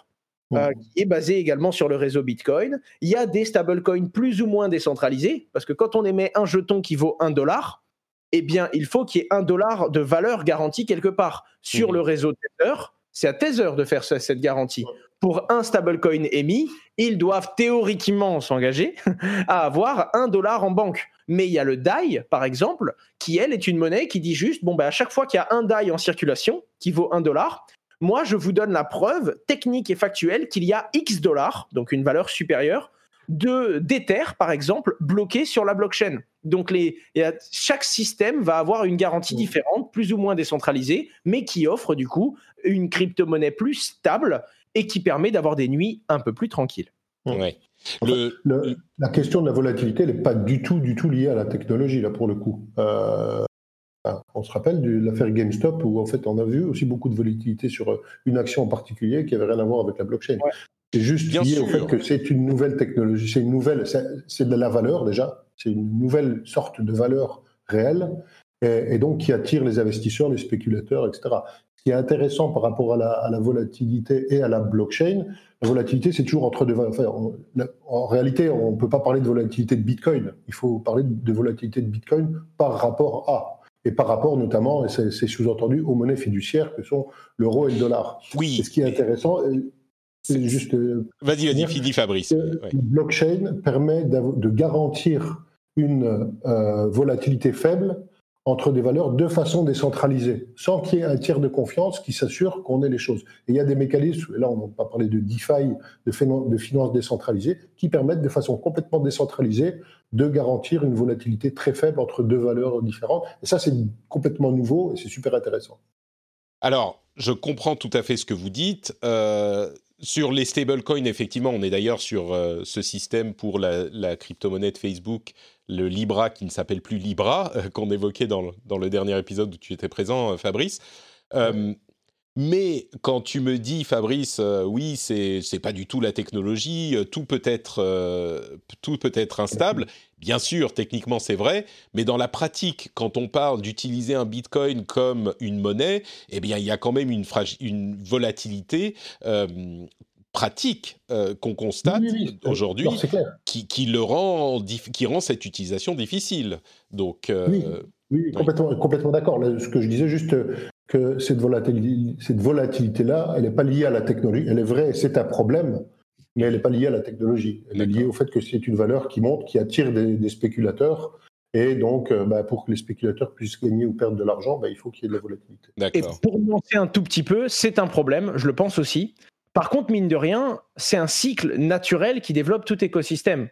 euh, qui est basé également sur le réseau Bitcoin. Il y a des stablecoins plus ou moins décentralisés, parce que quand on émet un jeton qui vaut un dollar, eh bien, il faut qu'il y ait un dollar de valeur garantie quelque part. Sur mhm. le réseau Tether, c'est à Tether de faire cette garantie. Pour un stablecoin émis, ils doivent théoriquement s'engager à avoir un dollar en banque. Mais il y a le DAI, par exemple, qui, elle, est une monnaie qui dit juste, bon, ben, à chaque fois qu'il y a un DAI en circulation, qui vaut un dollar, moi, je vous donne la preuve technique et factuelle qu'il y a X dollars, donc une valeur supérieure, de d'Ether, par exemple, bloqué sur la blockchain. Donc, les, chaque système va avoir une garantie mmh. différente, plus ou moins décentralisée, mais qui offre du coup une crypto-monnaie plus stable et qui permet d'avoir des nuits un peu plus tranquilles. Mmh. la question de la volatilité n'est pas du tout, du tout liée à la technologie, là, pour le coup. Euh, on se rappelle de l'affaire GameStop où en fait on a vu aussi beaucoup de volatilité sur euh, une action en particulier qui avait rien à voir avec la blockchain. C'est juste lié au fait que c'est une nouvelle technologie, c'est une nouvelle, c'est de la valeur déjà, c'est une nouvelle sorte de valeur réelle et, donc qui attire les investisseurs, les spéculateurs, etc. Ce qui est intéressant par rapport à la, volatilité et à la blockchain, la volatilité c'est toujours entre deux. Enfin, en réalité, on ne peut pas parler de volatilité de Bitcoin. Il faut parler de volatilité de Bitcoin par rapport à et par rapport notamment, et c'est sous-entendu, aux monnaies fiduciaires que sont l'euro et le dollar. Oui. Et ce qui est intéressant, euh, c'est juste. Euh, vas-y, vas-y, finis Fabrice. Le blockchain permet de garantir une euh, volatilité faible entre des valeurs de façon décentralisée, sans qu'il y ait un tiers de confiance qui s'assure qu'on ait les choses. Et il y a des mécanismes, là on n'a pas parlé de DeFi, de, de finances décentralisées, qui permettent de façon complètement décentralisée de garantir une volatilité très faible entre deux valeurs différentes. Et ça c'est complètement nouveau et c'est super intéressant. Alors, je comprends tout à fait ce que vous dites. Euh, sur les stablecoins, effectivement, on est d'ailleurs sur euh, ce système pour la, la crypto-monnaie de Facebook le Libra qui ne s'appelle plus Libra, euh, qu'on évoquait dans le, dans le, dernier épisode où tu étais présent, euh, Fabrice. Euh, mais quand tu me dis, Fabrice, oui, c'est c'est pas du tout la technologie, tout peut être tout peut être instable. Bien sûr, techniquement c'est vrai, mais dans la pratique, quand on parle d'utiliser un Bitcoin comme une monnaie, eh bien il y a quand même une, une volatilité pratique euh, qu'on constate aujourd'hui qui, qui, le rend, qui rend cette utilisation difficile. Donc, euh, oui, complètement, complètement d'accord. Ce que je disais juste que cette volatilité, cette volatilité-là, elle n'est pas liée à la technologie. Elle est vraie, c'est un problème, mais elle n'est pas liée à la technologie. Elle est liée au fait que c'est une valeur qui monte, qui attire des, spéculateurs. Et donc, euh, bah, pour que les spéculateurs puissent gagner ou perdre de l'argent, bah, il faut qu'il y ait de la volatilité. Et pour nuancer un tout petit peu, c'est un problème, je le pense aussi. Par contre, mine de rien, c'est un cycle naturel qui développe tout écosystème.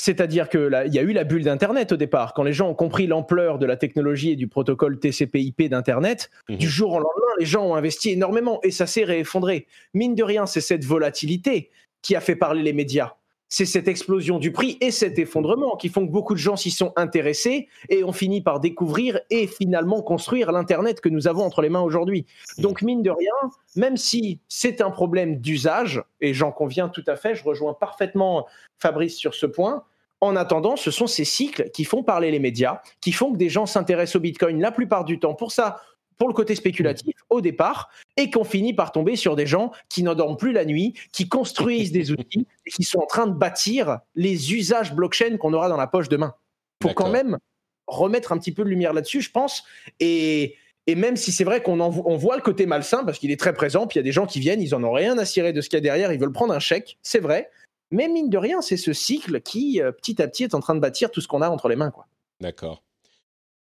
C'est-à-dire qu'il y a eu la bulle d'Internet au départ. Quand les gens ont compris l'ampleur de la technologie et du protocole TCP/IP d'Internet, mhm. du jour au lendemain, les gens ont investi énormément et ça s'est réeffondré. Mine de rien, c'est cette volatilité qui a fait parler les médias c'est cette explosion du prix et cet effondrement qui font que beaucoup de gens s'y sont intéressés et ont fini par découvrir et finalement construire l'Internet que nous avons entre les mains aujourd'hui. Donc, mine de rien, même si c'est un problème d'usage, et j'en conviens tout à fait, je rejoins parfaitement Fabrice sur ce point, en attendant, ce sont ces cycles qui font parler les médias, qui font que des gens s'intéressent au Bitcoin la plupart du temps pour ça, pour le côté spéculatif au départ et qu'on finit par tomber sur des gens qui n'endorment plus la nuit, qui construisent des outils et qui sont en train de bâtir les usages blockchain qu'on aura dans la poche demain. Pour quand même remettre un petit peu de lumière là-dessus, je pense. Et, même si c'est vrai qu'on on voit le côté malsain, parce qu'il est très présent, puis il y a des gens qui viennent, ils en ont rien à cirer de ce qu'il y a derrière, ils veulent prendre un chèque, c'est vrai. Mais mine de rien, c'est ce cycle qui, euh, petit à petit, est en train de bâtir tout ce qu'on a entre les mains. D'accord.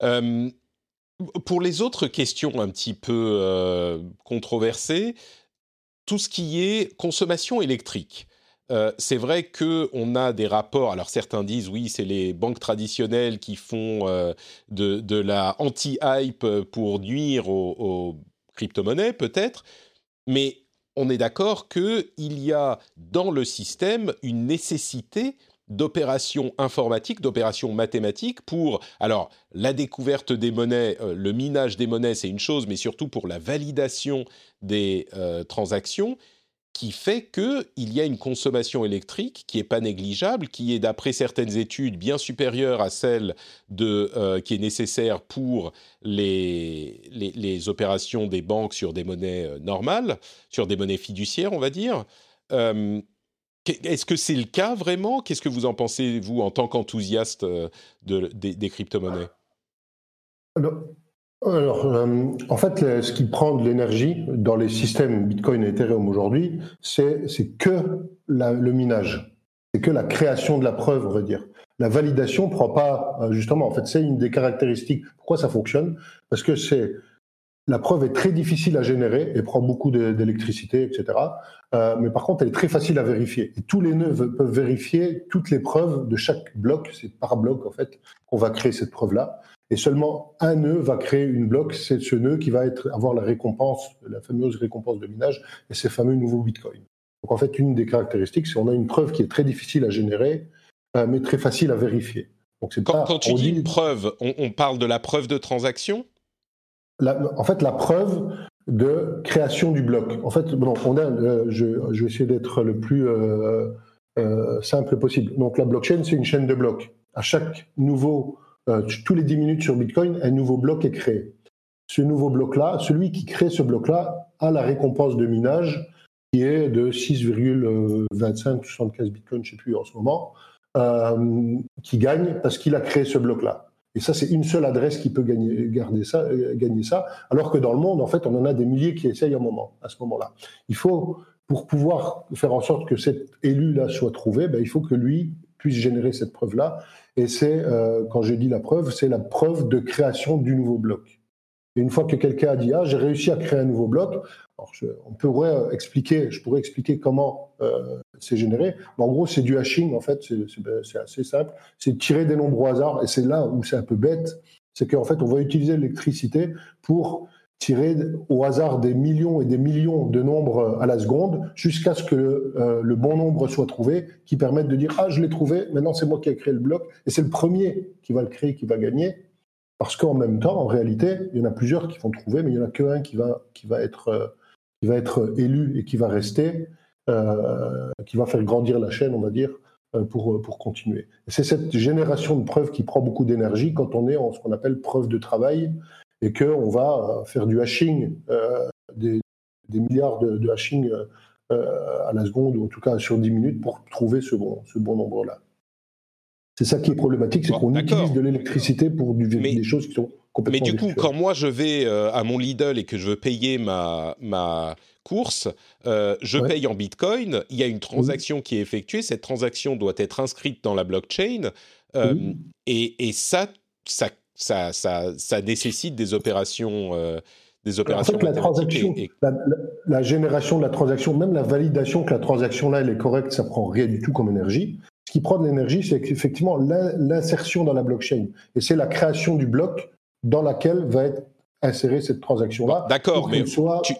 Euh, pour les autres questions un petit peu euh, controversées, tout ce qui est consommation électrique. Euh, c'est vrai que on a des rapports. Alors certains disent oui, c'est les banques traditionnelles qui font euh, de, la anti-hype pour nuire aux, aux crypto-monnaies, peut-être. Mais on est d'accord qu'il y a dans le système une nécessité d'opérations informatiques, d'opérations mathématiques pour, alors, la découverte des monnaies, euh, le minage des monnaies, c'est une chose, mais surtout pour la validation des euh, transactions, qui fait qu'il y a une consommation électrique qui n'est pas négligeable, qui est, d'après certaines études, bien supérieure à celle de, euh, qui est nécessaire pour les, les, les, opérations des banques sur des monnaies normales, sur des monnaies fiduciaires, on va dire. Est-ce que c'est le cas vraiment? Qu'est-ce que vous en pensez, vous, en tant qu'enthousiaste euh, de, des, crypto-monnaies? Alors, euh, en fait, ce qui prend de l'énergie dans les systèmes Bitcoin et Ethereum aujourd'hui, c'est que le minage. C'est que la création de la preuve, on va dire. La validation prend pas, euh, justement, en fait, c'est une des caractéristiques. Pourquoi ça fonctionne? Parce que c'est la preuve est très difficile à générer et prend beaucoup d'électricité, etc. Euh, mais par contre, elle est très facile à vérifier. Et tous les nœuds peuvent vérifier toutes les preuves de chaque bloc. C'est par bloc, en fait, qu'on va créer cette preuve-là. Et seulement un nœud va créer une bloc. C'est ce nœud qui va être, avoir la récompense, la fameuse récompense de minage et ces fameux nouveaux bitcoins. Donc, en fait, une des caractéristiques, c'est qu'on a une preuve qui est très difficile à générer, euh, mais très facile à vérifier. Donc, quand, quand tu dis une preuve, on, on parle de la preuve de transaction? En fait, la preuve de création du bloc. En fait, bon, on a, euh, je, je, vais essayer d'être le plus euh, euh, simple possible. Donc, la blockchain, c'est une chaîne de blocs. À chaque nouveau, tous les 10 minutes sur Bitcoin, un nouveau bloc est créé. Ce nouveau bloc-là, celui qui crée ce bloc-là a la récompense de minage qui est de 6,25-75 Bitcoin, je ne sais plus en ce moment, qui gagne parce qu'il a créé ce bloc-là. Et ça, c'est une seule adresse qui peut gagner, garder ça, euh, gagner ça, alors que dans le monde, en fait, on en a des milliers qui essayent un moment, à ce moment-là. Il faut, pour pouvoir faire en sorte que cet élu-là soit trouvé, ben, il faut que lui puisse générer cette preuve-là. Et c'est, euh, quand j'ai dit la preuve, c'est la preuve de création du nouveau bloc. Et une fois que quelqu'un a dit ah j'ai réussi à créer un nouveau bloc, on pourrait expliquer, je pourrais expliquer comment euh, c'est généré. Mais en gros, c'est du hashing en fait, c'est assez simple. C'est tirer des nombres au hasard. Et c'est là où c'est un peu bête, c'est qu'en fait on va utiliser l'électricité pour tirer au hasard des millions et des millions de nombres à la seconde jusqu'à ce que euh, le bon nombre soit trouvé qui permette de dire ah je l'ai trouvé maintenant c'est moi qui ai créé le bloc. Et c'est le premier qui va le créer qui va gagner parce qu'en même temps, en réalité, il y en a plusieurs qui vont trouver, mais il n'y en a qu'un qui va, qui, va être, euh, qui va être élu et qui va rester, euh, qui va faire grandir la chaîne, on va dire, euh, pour, pour continuer. C'est cette génération de preuves qui prend beaucoup d'énergie quand on est en ce qu'on appelle preuve de travail et qu'on va faire du hashing, des, milliards de, de hashing à la seconde, ou en tout cas sur 10 minutes, pour trouver ce bon, ce bon nombre-là. C'est ça qui est problématique, c'est qu'on utilise de l'électricité pour du, des choses qui sont complètement. Mais du coup, quand moi je vais euh, à mon Lidl et que je veux payer ma, ma course, euh, je paye en Bitcoin, il y a une transaction qui est effectuée, cette transaction doit être inscrite dans la blockchain, euh, et, et ça, ça, ça, ça, ça, nécessite des opérations. des opérations en fait, la, transaction, la, la, génération de la transaction, même la validation que la transaction là elle est correcte, ça prend rien du tout comme énergie. Ce qui prend de l'énergie, c'est effectivement l'insertion dans la blockchain. Et c'est la création du bloc dans laquelle va être insérée cette transaction-là. D'accord, mais tu,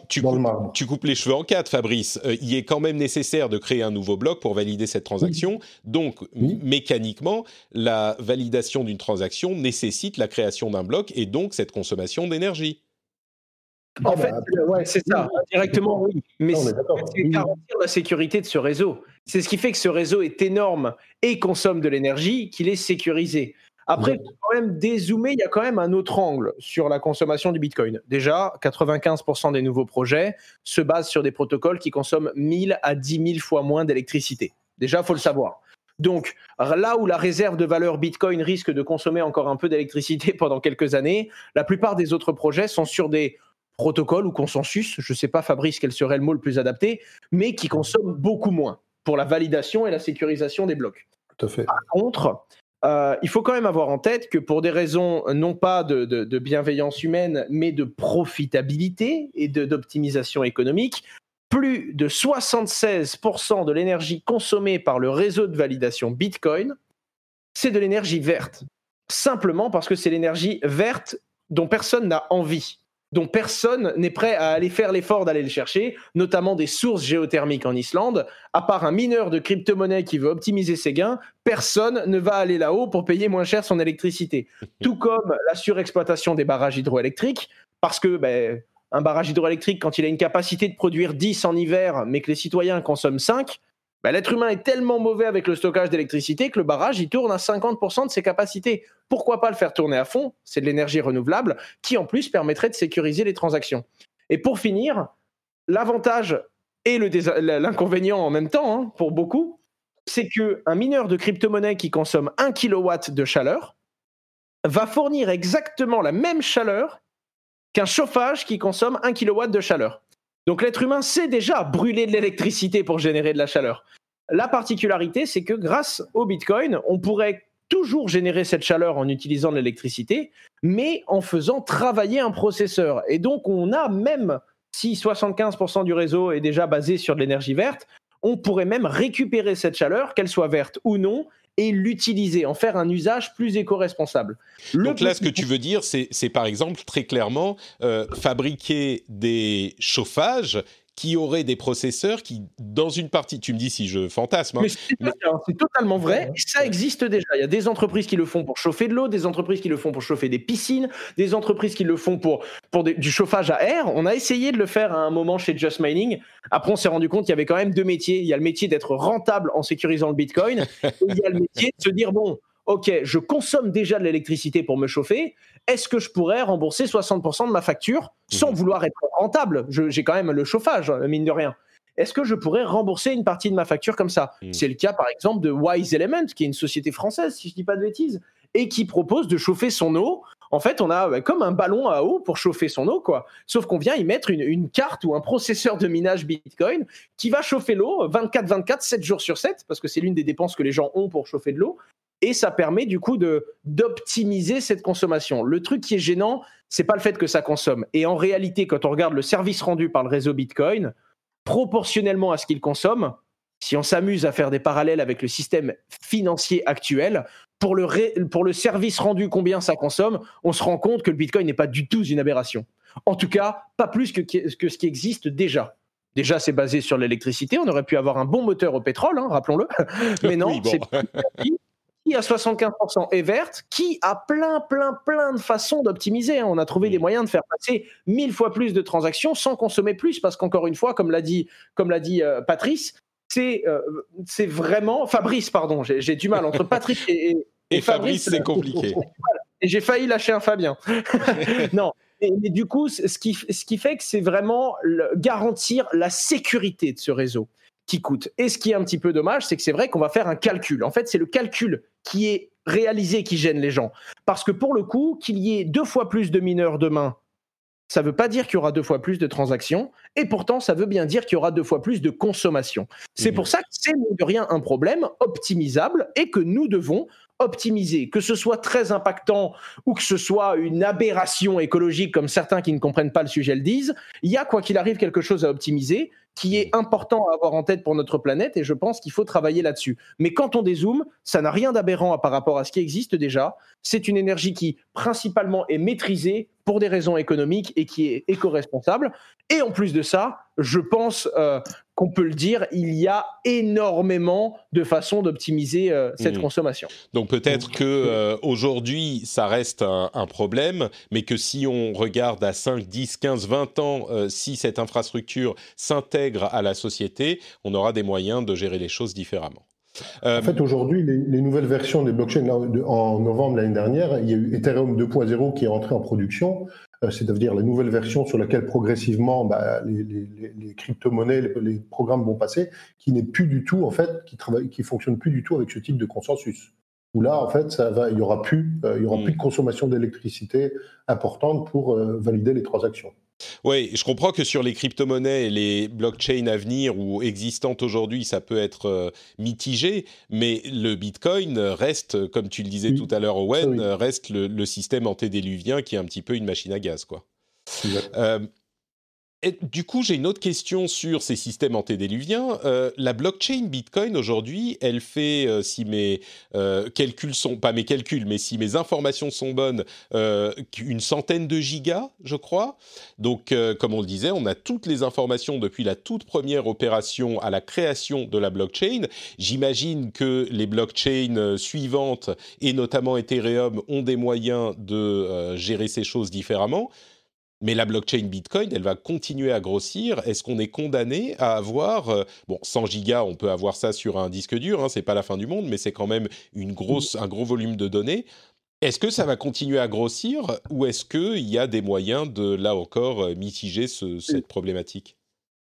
tu, coupes, tu, coupes, les cheveux en quatre, Fabrice. Euh, il est quand même nécessaire de créer un nouveau bloc pour valider cette transaction. Donc, mécaniquement, la validation d'une transaction nécessite la création d'un bloc et donc cette consommation d'énergie. En ah fait, bah, ouais, c'est ça, directement oui. Mais c'est garantir la sécurité de ce réseau. C'est ce qui fait que ce réseau est énorme et consomme de l'énergie qu'il est sécurisé. Après, pour quand même dézoomer, il y a quand même un autre angle sur la consommation du Bitcoin. Déjà, 95% des nouveaux projets se basent sur des protocoles qui consomment 1000 à 10 000 fois moins d'électricité. Déjà, il faut le savoir. Donc, là où la réserve de valeur Bitcoin risque de consommer encore un peu d'électricité pendant quelques années, la plupart des autres projets sont sur des protocole ou consensus, je ne sais pas Fabrice quel serait le mot le plus adapté, mais qui consomme beaucoup moins pour la validation et la sécurisation des blocs. Tout à fait. Par contre, euh, il faut quand même avoir en tête que pour des raisons non pas de, bienveillance humaine, mais de profitabilité et d'optimisation économique, plus de 76% de l'énergie consommée par le réseau de validation Bitcoin, c'est de l'énergie verte. Simplement parce que c'est l'énergie verte dont personne n'a envie dont personne n'est prêt à aller faire l'effort d'aller le chercher, notamment des sources géothermiques en Islande. À part un mineur de crypto-monnaie qui veut optimiser ses gains, personne ne va aller là-haut pour payer moins cher son électricité. Tout comme la surexploitation des barrages hydroélectriques, parce que ben, un barrage hydroélectrique, quand il a une capacité de produire 10 en hiver, mais que les citoyens consomment 5, bah, l'être humain est tellement mauvais avec le stockage d'électricité que le barrage, il tourne à 50% de ses capacités. Pourquoi pas le faire tourner à fond? C'est de l'énergie renouvelable qui, en plus, permettrait de sécuriser les transactions. Et pour finir, l'avantage et l'inconvénient en même temps, hein, pour beaucoup, c'est qu'un mineur de crypto-monnaie qui consomme 1 kW de chaleur va fournir exactement la même chaleur qu'un chauffage qui consomme 1 kW de chaleur. Donc l'être humain sait déjà brûler de l'électricité pour générer de la chaleur. La particularité, c'est que grâce au Bitcoin, on pourrait toujours générer cette chaleur en utilisant de l'électricité, mais en faisant travailler un processeur. Et donc on a même, si 75% du réseau est déjà basé sur de l'énergie verte, on pourrait même récupérer cette chaleur, qu'elle soit verte ou non, et l'utiliser, en faire un usage plus éco-responsable. Donc là, ce que tu veux dire, c'est par exemple très clairement euh, fabriquer des chauffages qui auraient des processeurs qui, dans une partie, tu me dis si je fantasme, hein, c'est totalement vrai, et ça existe déjà. Il y a des entreprises qui le font pour chauffer de l'eau, des entreprises qui le font pour chauffer des piscines, des entreprises qui le font pour, pour du chauffage à air. On a essayé de le faire à un moment chez Just Mining. Après, on s'est rendu compte qu'il y avait quand même deux métiers. Il y a le métier d'être rentable en sécurisant le Bitcoin, et il y a le métier de se dire, bon, OK, je consomme déjà de l'électricité pour me chauffer, est-ce que je pourrais rembourser 60% de ma facture sans mmh. vouloir être rentable? J'ai quand même le chauffage, mine de rien. Est-ce que je pourrais rembourser une partie de ma facture comme ça? Mmh. C'est le cas, par exemple, de Wise Element, qui est une société française, si je ne dis pas de bêtises, et qui propose de chauffer son eau. En fait, on a comme un ballon à eau pour chauffer son eau, quoi. Sauf qu'on vient y mettre une, une, carte ou un processeur de minage Bitcoin qui va chauffer l'eau 24-24, 7 jours sur 7, parce que c'est l'une des dépenses que les gens ont pour chauffer de l'eau et ça permet du coup de d'optimiser cette consommation. Le truc qui est gênant, c'est pas le fait que ça consomme. Et en réalité, quand on regarde le service rendu par le réseau Bitcoin, proportionnellement à ce qu'il consomme, si on s'amuse à faire des parallèles avec le système financier actuel, pour le, pour le service rendu combien ça consomme, on se rend compte que le Bitcoin n'est pas du tout une aberration. En tout cas, pas plus que, que ce qui existe déjà. Déjà, c'est basé sur l'électricité. On aurait pu avoir un bon moteur au pétrole, hein, rappelons-le. Mais non, c'est qui à 75% est verte, qui a plein, plein, plein de façons d'optimiser. Hein. On a trouvé des mm. moyens de faire passer mille fois plus de transactions sans consommer plus, parce qu'encore une fois, comme l'a dit, comme l'a dit euh, Patrice, c'est euh, c'est vraiment Fabrice, pardon, j'ai du mal entre Patrice et, et, Fabrice, c'est compliqué. Et j'ai failli lâcher un Fabien. non. Mais, du coup, ce qui, ce qui fait que c'est vraiment garantir la sécurité de ce réseau qui coûte. Et ce qui est un petit peu dommage, c'est que c'est vrai qu'on va faire un calcul. En fait, c'est le calcul qui est réalisé qui gêne les gens. Parce que pour le coup, qu'il y ait deux fois plus de mineurs demain, ça ne veut pas dire qu'il y aura deux fois plus de transactions, et pourtant ça veut bien dire qu'il y aura deux fois plus de consommation. C'est pour ça que c'est de rien un problème optimisable et que nous devons optimiser, que ce soit très impactant ou que ce soit une aberration écologique comme certains qui ne comprennent pas le sujet le disent, il y a quoi qu'il arrive quelque chose à optimiser qui est important à avoir en tête pour notre planète et je pense qu'il faut travailler là-dessus. Mais quand on dézoome, ça n'a rien d'aberrant par rapport à ce qui existe déjà. C'est une énergie qui principalement est maîtrisée pour des raisons économiques et qui est éco-responsable. Et en plus de ça, je pense euh, qu'on peut le dire, il y a énormément de façons d'optimiser euh, cette mmh. consommation. Donc peut-être que euh, aujourd'hui ça reste un, problème, mais que si on regarde à 5, 10, 15, 20 ans, si cette infrastructure s'intègre à la société, on aura des moyens de gérer les choses différemment. En fait, aujourd'hui, les, nouvelles versions des blockchains, en novembre l'année dernière, il y a eu Ethereum 2.0 qui est entré en production. Euh, c'est-à-dire la nouvelle version sur laquelle progressivement bah, les, crypto-monnaies, les, programmes vont passer, qui n'est plus du tout, en fait, qui travaille, qui fonctionne plus du tout avec ce type de consensus. Où là, en fait, ça va, il y aura plus, euh, il y aura plus de mm. consommation d'électricité importante pour euh, valider les transactions. Oui, je comprends que sur les crypto-monnaies et les blockchains à venir ou existantes aujourd'hui, ça peut être euh, mitigé, mais le Bitcoin reste, comme tu le disais tout à l'heure, Owen, reste le, système antédéluvien qui est un petit peu une machine à gaz, quoi du coup, j'ai une autre question sur ces systèmes antédéluviens. Euh, la blockchain Bitcoin aujourd'hui, elle fait, euh, si mes euh, calculs sont pas mes calculs, mais si mes informations sont bonnes, une centaine de gigas, je crois. Donc, comme on le disait, on a toutes les informations depuis la toute première opération à la création de la blockchain. J'imagine que les blockchains suivantes et notamment Ethereum ont des moyens de gérer ces choses différemment. Mais la blockchain Bitcoin, elle va continuer à grossir. Est-ce qu'on est condamné à avoir, euh, bon, 100 gigas, on peut avoir ça sur un disque dur, hein, c'est pas la fin du monde, mais c'est quand même une grosse, un gros volume de données. Est-ce que ça va continuer à grossir ou est-ce qu'il y a des moyens de, là encore, euh, mitiger cette problématique?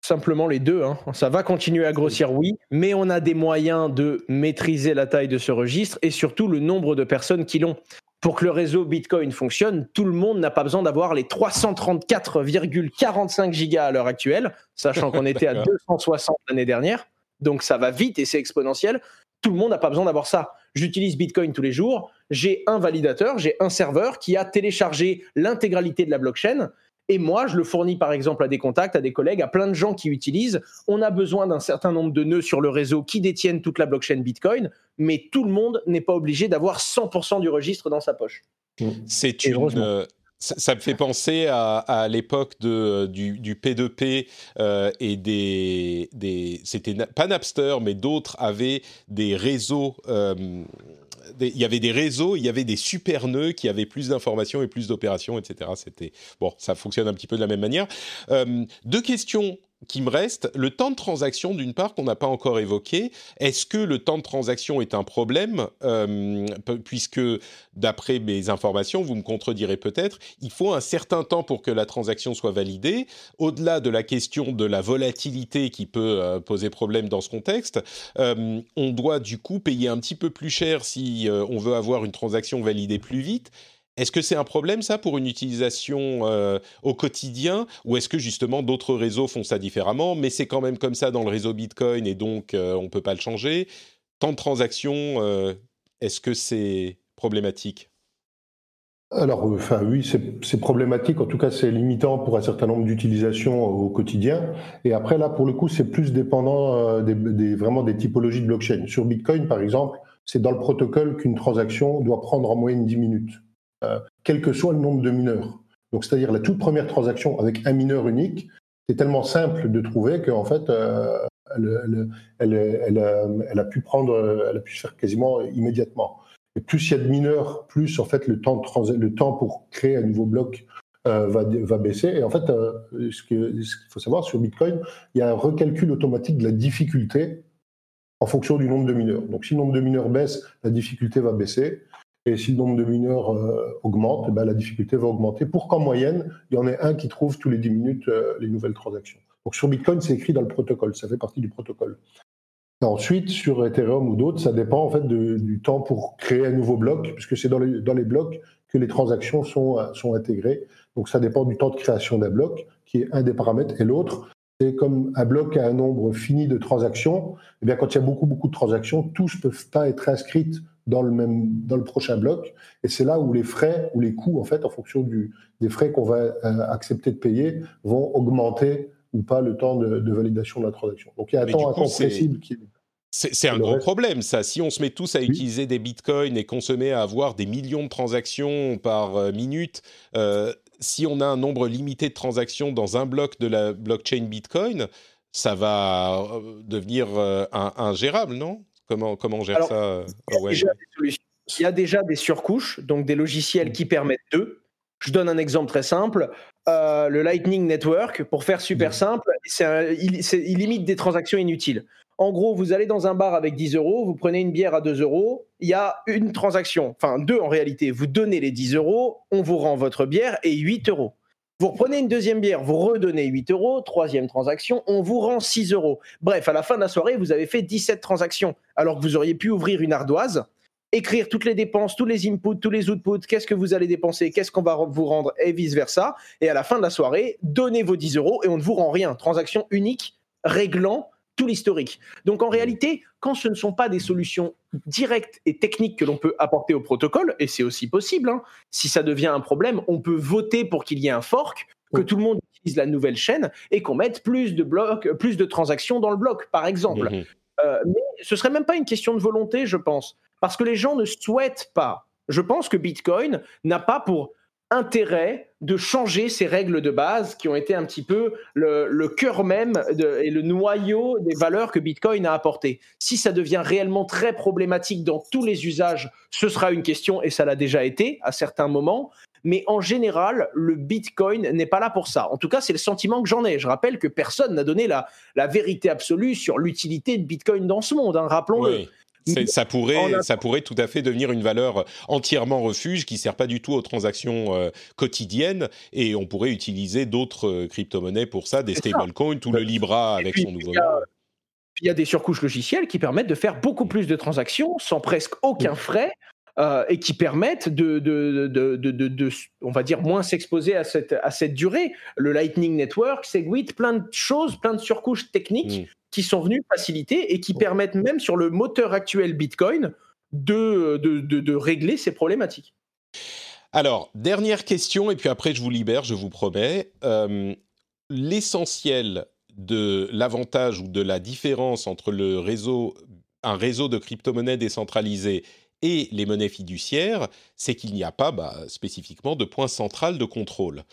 Simplement les deux. Hein. Ça va continuer à grossir, oui, mais on a des moyens de maîtriser la taille de ce registre et surtout le nombre de personnes qui l'ont pour que le réseau Bitcoin fonctionne, tout le monde n'a pas besoin d'avoir les 334,45 gigas à l'heure actuelle, sachant qu'on était à 260 l'année dernière. Donc ça va vite et c'est exponentiel. Tout le monde n'a pas besoin d'avoir ça. J'utilise Bitcoin tous les jours. J'ai un validateur, j'ai un serveur qui a téléchargé l'intégralité de la blockchain et moi, je le fournis par exemple à des contacts, à des collègues, à plein de gens qui utilisent. On a besoin d'un certain nombre de nœuds sur le réseau qui détiennent toute la blockchain Bitcoin, mais tout le monde n'est pas obligé d'avoir 100% du registre dans sa poche. C'est une, Ça, me fait penser à, l'époque de, du, du P2P euh, et des, des c'était pas Napster, mais d'autres avaient des réseaux. Euh, il y avait des réseaux, il y avait des super nœuds qui avaient plus d'informations et plus d'opérations, etc. C'était bon, ça fonctionne un petit peu de la même manière. Euh, deux questions qui me reste, le temps de transaction, d'une part, qu'on n'a pas encore évoqué. Est-ce que le temps de transaction est un problème euh, Puisque, d'après mes informations, vous me contredirez peut-être, il faut un certain temps pour que la transaction soit validée. Au-delà de la question de la volatilité qui peut euh, poser problème dans ce contexte, euh, on doit du coup payer un petit peu plus cher si on veut avoir une transaction validée plus vite. Est-ce que c'est un problème ça pour une utilisation euh, au quotidien ou est-ce que justement d'autres réseaux font ça différemment mais c'est quand même comme ça dans le réseau Bitcoin et donc euh, on ne peut pas le changer Tant de transactions, euh, est-ce que c'est problématique? Alors, oui, c'est problématique. En tout cas, c'est limitant pour un certain nombre d'utilisations au quotidien. Et après, là, pour le coup, c'est plus dépendant des, vraiment des typologies de blockchain. Sur Bitcoin, par exemple, c'est dans le protocole qu'une transaction doit prendre en moyenne 10 minutes. Euh, quel que soit le nombre de mineurs. Donc, c'est-à-dire la toute première transaction avec un mineur unique, c'est tellement simple de trouver qu'en fait, euh, elle, elle, a pu prendre, elle a pu se faire quasiment immédiatement. Et plus il y a de mineurs, plus en fait le temps, le temps pour créer un nouveau bloc euh, va, va, baisser. Et en fait, ce qu'il faut savoir sur Bitcoin, il y a un recalcul automatique de la difficulté en fonction du nombre de mineurs. Donc, si le nombre de mineurs baisse, la difficulté va baisser. Et si le nombre de mineurs euh, augmente, eh ben, la difficulté va augmenter pour qu'en moyenne, il y en ait un qui trouve tous les 10 minutes euh, les nouvelles transactions. Donc sur Bitcoin, c'est écrit dans le protocole, ça fait partie du protocole. ensuite, sur Ethereum ou d'autres, ça dépend en fait du temps pour créer un nouveau bloc, puisque c'est dans les, dans les blocs que les transactions sont, euh, sont intégrées. Donc ça dépend du temps de création d'un bloc, qui est un des paramètres, et l'autre, c'est comme un bloc a un nombre fini de transactions. Eh bien, quand il y a beaucoup, beaucoup de transactions, tous ne peuvent pas être inscrites dans le même dans le prochain bloc et c'est là où les frais ou les coûts en fait en fonction du, des frais qu'on va euh, accepter de payer vont augmenter ou pas le temps de, validation de la transaction. Donc il y a un temps incompressible qui c'est un gros problème, ça. Si on se met tous à utiliser des bitcoins et qu'on se met à avoir des millions de transactions par euh, minute, euh, si on a un nombre limité de transactions dans un bloc de la blockchain bitcoin, ça va devenir ingérable, non? Comment, comment on gère ça il y a déjà des surcouches, donc des logiciels qui permettent de. Je donne un exemple très simple. Euh, le Lightning Network, pour faire super simple, il, il, limite des transactions inutiles. En gros, vous allez dans un bar avec 10 euros, vous prenez une bière à 2 euros, il y a une transaction, enfin deux en réalité. Vous donnez les 10 euros, on vous rend votre bière et 8 euros. Vous reprenez une deuxième bière, vous redonnez 8 euros, troisième transaction, on vous rend 6 euros. Bref, à la fin de la soirée, vous avez fait 17 transactions, alors que vous auriez pu ouvrir une ardoise, écrire toutes les dépenses, tous les inputs, tous les outputs, qu'est-ce que vous allez dépenser, qu'est-ce qu'on va vous rendre, et vice-versa. Et à la fin de la soirée, donnez vos 10 euros et on ne vous rend rien. Transaction unique, réglant tout l'historique. Donc en réalité, quand ce ne sont pas des solutions directes et techniques que l'on peut apporter au protocole, et c'est aussi possible, hein, si ça devient un problème, on peut voter pour qu'il y ait un fork, que tout le monde utilise la nouvelle chaîne et qu'on mette plus de blocs, plus de transactions dans le bloc, par exemple. Mhm. Euh, mais ce serait même pas une question de volonté, je pense, parce que les gens ne souhaitent pas. Je pense que Bitcoin n'a pas pour intérêt de changer ces règles de base qui ont été un petit peu le, cœur même et le noyau des valeurs que Bitcoin a apporté. Si ça devient réellement très problématique dans tous les usages, ce sera une question et ça l'a déjà été à certains moments. Mais en général, le Bitcoin n'est pas là pour ça. En tout cas, c'est le sentiment que j'en ai. Je rappelle que personne n'a donné la, vérité absolue sur l'utilité de Bitcoin dans ce monde, hein, rappelons-le ça pourrait, ça pourrait tout à fait devenir une valeur entièrement refuge qui sert pas du tout aux transactions euh, quotidiennes et on pourrait utiliser d'autres euh, crypto-monnaies pour ça, des stablecoins, tout le Libra avec son nouveau nom. Il y a des surcouches logicielles qui permettent de faire beaucoup plus de transactions sans presque aucun frais euh, et qui permettent de, de, de, de, on va dire, moins s'exposer à cette, à cette durée. Le Lightning Network, Segwit, plein de choses, plein de surcouches techniques mm. Qui sont venues faciliter et qui permettent même sur le moteur actuel Bitcoin de, de, régler ces problématiques. Alors, dernière question, et puis après je vous libère, je vous promets. Euh, l'essentiel de l'avantage ou de la différence entre le réseau, un réseau de crypto-monnaies décentralisé et les monnaies fiduciaires, c'est qu'il n'y a pas bah, spécifiquement de point central de contrôle.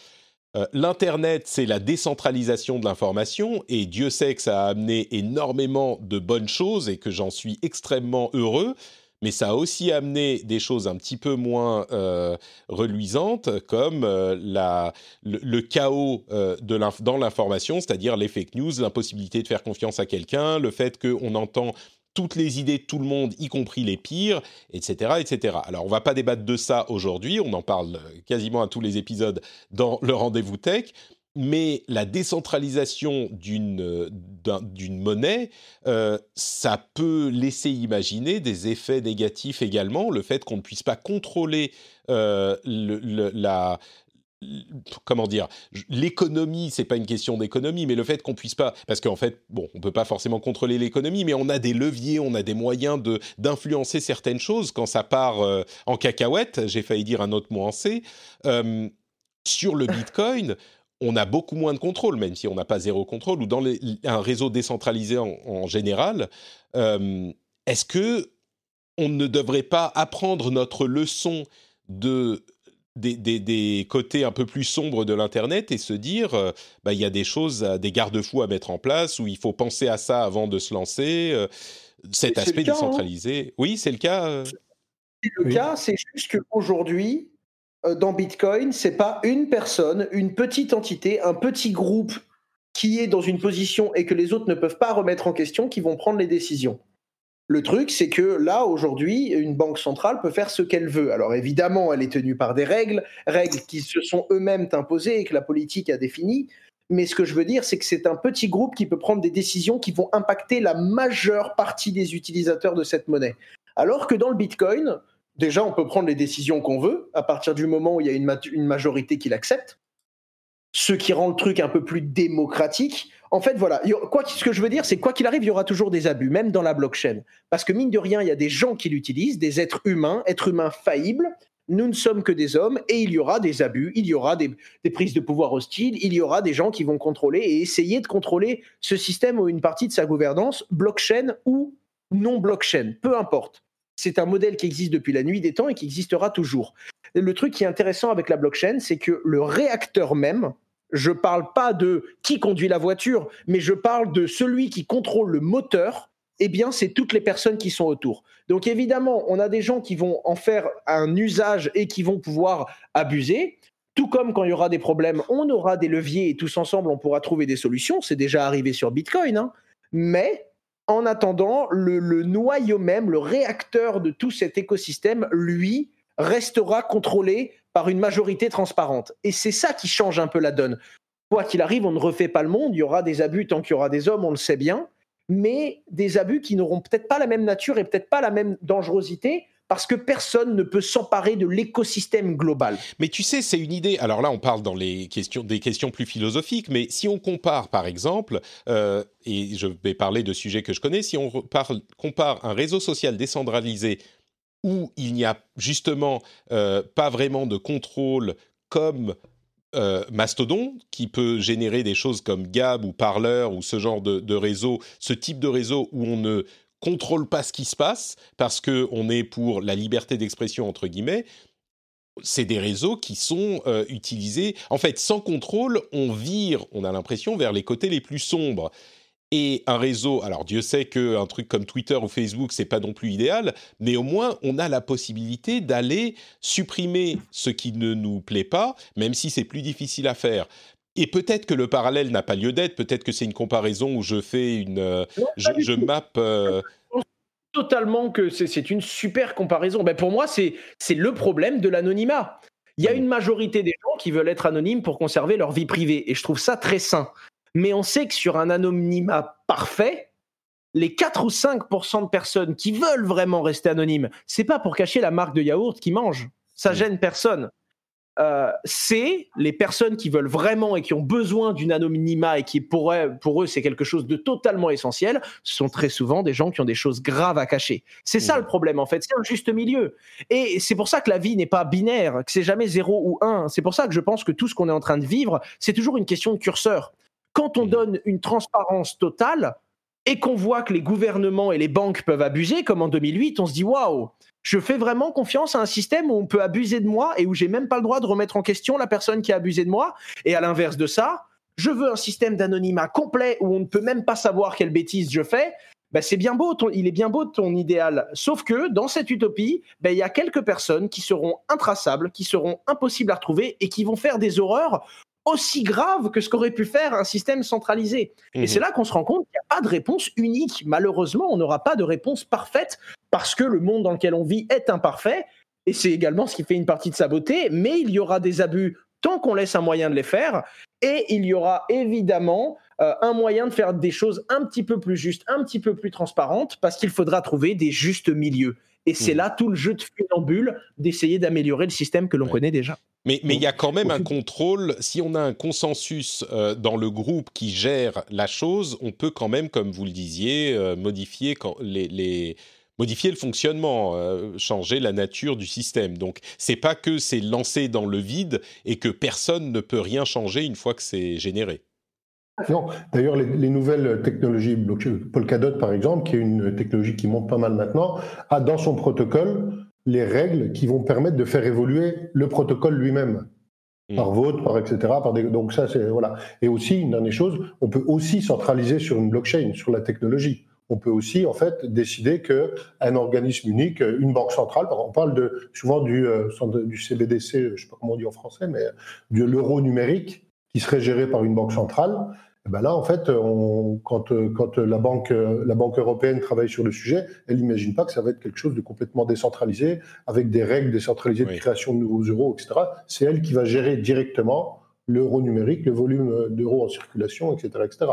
Euh, L'Internet, c'est la décentralisation de l'information, et Dieu sait que ça a amené énormément de bonnes choses et que j'en suis extrêmement heureux, mais ça a aussi amené des choses un petit peu moins euh, reluisantes, comme euh, le, chaos dans l'information, c'est-à-dire les fake news, l'impossibilité de faire confiance à quelqu'un, le fait qu'on entend toutes les idées de tout le monde, y compris les pires, etc., etc. Alors, on va pas débattre de ça aujourd'hui, on en parle quasiment à tous les épisodes dans le rendez-vous tech, mais la décentralisation d'une d'une monnaie, euh, ça peut laisser imaginer des effets négatifs également. Le fait qu'on ne puisse pas contrôler euh, le, la, comment dire, l'économie, c'est pas une question d'économie, mais le fait qu'on puisse pas, parce qu'en fait, bon, on peut pas forcément contrôler l'économie, mais on a des leviers, on a des moyens de d'influencer certaines choses quand ça part euh, en cacahuète. J'ai failli dire un autre mot en C. Euh, sur le Bitcoin, on a beaucoup moins de contrôle, même si on n'a pas zéro contrôle, ou dans un réseau décentralisé en, général. Euh, est-ce que on ne devrait pas apprendre notre leçon de des, côtés un peu plus sombres de l'Internet et se dire, euh, bah, il y a des choses, des garde-fous à mettre en place, où il faut penser à ça avant de se lancer. Euh, cet aspect hein. décentralisé. Oui, c'est le cas. Euh. C'est le cas, c'est juste qu'aujourd'hui, dans Bitcoin, c'est pas une personne, une petite entité, un petit groupe qui est dans une position et que les autres ne peuvent pas remettre en question qui vont prendre les décisions. Le truc, c'est que là, aujourd'hui, une banque centrale peut faire ce qu'elle veut. Alors évidemment, elle est tenue par des règles, règles qui se sont eux-mêmes imposées et que la politique a définies. Mais ce que je veux dire, c'est que c'est un petit groupe qui peut prendre des décisions qui vont impacter la majeure partie des utilisateurs de cette monnaie. Alors que dans le Bitcoin, déjà, on peut prendre les décisions qu'on veut à partir du moment où il y a une, majorité qui l'accepte ce qui rend le truc un peu plus démocratique. En fait, voilà, ce que je veux dire, c'est quoi qu'il arrive, il y aura toujours des abus, même dans la blockchain. Parce que mine de rien, il y a des gens qui l'utilisent, des êtres humains, êtres humains faillibles. Nous ne sommes que des hommes et il y aura des abus, il y aura des, prises de pouvoir hostiles, il y aura des gens qui vont contrôler et essayer de contrôler ce système ou une partie de sa gouvernance, blockchain ou non blockchain, peu importe. C'est un modèle qui existe depuis la nuit des temps et qui existera toujours. le truc qui est intéressant avec la blockchain, c'est que le réacteur même, je ne parle pas de qui conduit la voiture, mais je parle de celui qui contrôle le moteur. Eh bien, c'est toutes les personnes qui sont autour. Donc, évidemment, on a des gens qui vont en faire un usage et qui vont pouvoir abuser. Tout comme quand il y aura des problèmes, on aura des leviers et tous ensemble, on pourra trouver des solutions. C'est déjà arrivé sur Bitcoin. Hein. Mais en attendant, le, le, noyau même, le réacteur de tout cet écosystème, lui, restera contrôlé par une majorité transparente. Et c'est ça qui change un peu la donne. Quoi qu'il arrive, on ne refait pas le monde, il y aura des abus tant qu'il y aura des hommes, on le sait bien, mais des abus qui n'auront peut-être pas la même nature et peut-être pas la même dangerosité, parce que personne ne peut s'emparer de l'écosystème global. Mais tu sais, c'est une idée. Alors là, on parle dans les questions, des questions plus philosophiques, mais si on compare, par exemple, euh, et je vais parler de sujets que je connais, si on compare un réseau social décentralisé où il n'y a justement euh, pas vraiment de contrôle comme euh, Mastodon, qui peut générer des choses comme Gab ou Parler ou ce genre de, réseau, ce type de réseau où on ne contrôle pas ce qui se passe parce qu'on est pour la liberté d'expression entre guillemets. C'est des réseaux qui sont euh, utilisés. En fait, sans contrôle, on vire, on a l'impression, vers les côtés les plus sombres et un réseau, alors Dieu sait qu'un truc comme Twitter ou Facebook, c'est pas non plus idéal, mais au moins on a la possibilité d'aller supprimer ce qui ne nous plaît pas, même si c'est plus difficile à faire. Et peut-être que le parallèle n'a pas lieu d'être, peut-être que c'est une comparaison où je fais une. Euh, je, je map. Euh, totalement que c'est une super comparaison. Ben pour moi, c'est le problème de l'anonymat. Il y a une majorité des gens qui veulent être anonymes pour conserver leur vie privée, et je trouve ça très sain mais on sait que sur un anonymat parfait, les 4 ou 5% de personnes qui veulent vraiment rester anonymes, c'est pas pour cacher la marque de yaourt qu'ils mangent. Ça gêne personne. Euh, c'est les personnes qui veulent vraiment et qui ont besoin d'une anonymat et qui pour eux, pour eux c'est quelque chose de totalement essentiel, ce sont très souvent des gens qui ont des choses graves à cacher. C'est ça le problème en fait, c'est un juste milieu. Et c'est pour ça que la vie n'est pas binaire, que c'est jamais 0 ou 1. C'est pour ça que je pense que tout ce qu'on est en train de vivre, c'est toujours une question de curseur. Quand on mmh. donne une transparence totale, et qu'on voit que les gouvernements et les banques peuvent abuser, comme en 2008, on se dit waouh, je fais vraiment confiance à un système où on peut abuser de moi et où j'ai même pas le droit de remettre en question la personne qui a abusé de moi. Et à l'inverse de ça, je veux un système d'anonymat complet où on ne peut même pas savoir quelle bêtise je fais. Ben, c'est bien beau, il est bien beau ton idéal. Sauf que dans cette utopie, ben, il y a quelques personnes qui seront intraçables, qui seront impossibles à retrouver et qui vont faire des horreurs aussi graves que ce qu'aurait pu faire un système centralisé. Et mhm. c'est là qu'on se rend compte qu'il n'y a pas de réponse unique. Malheureusement, on n'aura pas de réponse parfaite parce que le monde dans lequel on vit est imparfait. Et c'est également ce qui fait une partie de sa beauté. Mais il y aura des abus tant qu'on laisse un moyen de les faire. Et il y aura évidemment euh, un moyen de faire des choses un petit peu plus justes, un petit peu plus transparentes, parce qu'il faudra trouver des justes milieux. Et c'est mmh. là tout le jeu de funambule d'essayer d'améliorer le système que l'on connaît déjà. Mais il y a quand même un contrôle. Si on a un consensus euh, dans le groupe qui gère la chose, on peut quand même, comme vous le disiez, euh, modifier les, modifier le fonctionnement, changer la nature du système. Donc c'est pas que c'est lancé dans le vide et que personne ne peut rien changer une fois que c'est généré. Non, d'ailleurs, les, nouvelles technologies, Polkadot par exemple, qui est une technologie qui monte pas mal maintenant, a dans son protocole les règles qui vont permettre de faire évoluer le protocole lui-même. Hmm. Par vote, par etc. Par donc ça, c'est voilà. Et aussi une dernière chose, on peut aussi centraliser sur une blockchain, sur la technologie. On peut aussi en fait décider que un organisme unique, une banque centrale, on parle de souvent du, euh, du CBDC, je sais pas comment on dit en français, mais de l'euro numérique qui serait géré par une banque centrale. Ben là, en fait, on, quand, quand la, banque, la Banque européenne travaille sur le sujet, elle n'imagine pas que ça va être quelque chose de complètement décentralisé, avec des règles décentralisées de création de nouveaux euros, etc. C'est elle qui va gérer directement l'euro numérique, le volume d'euros en circulation, etc., etc.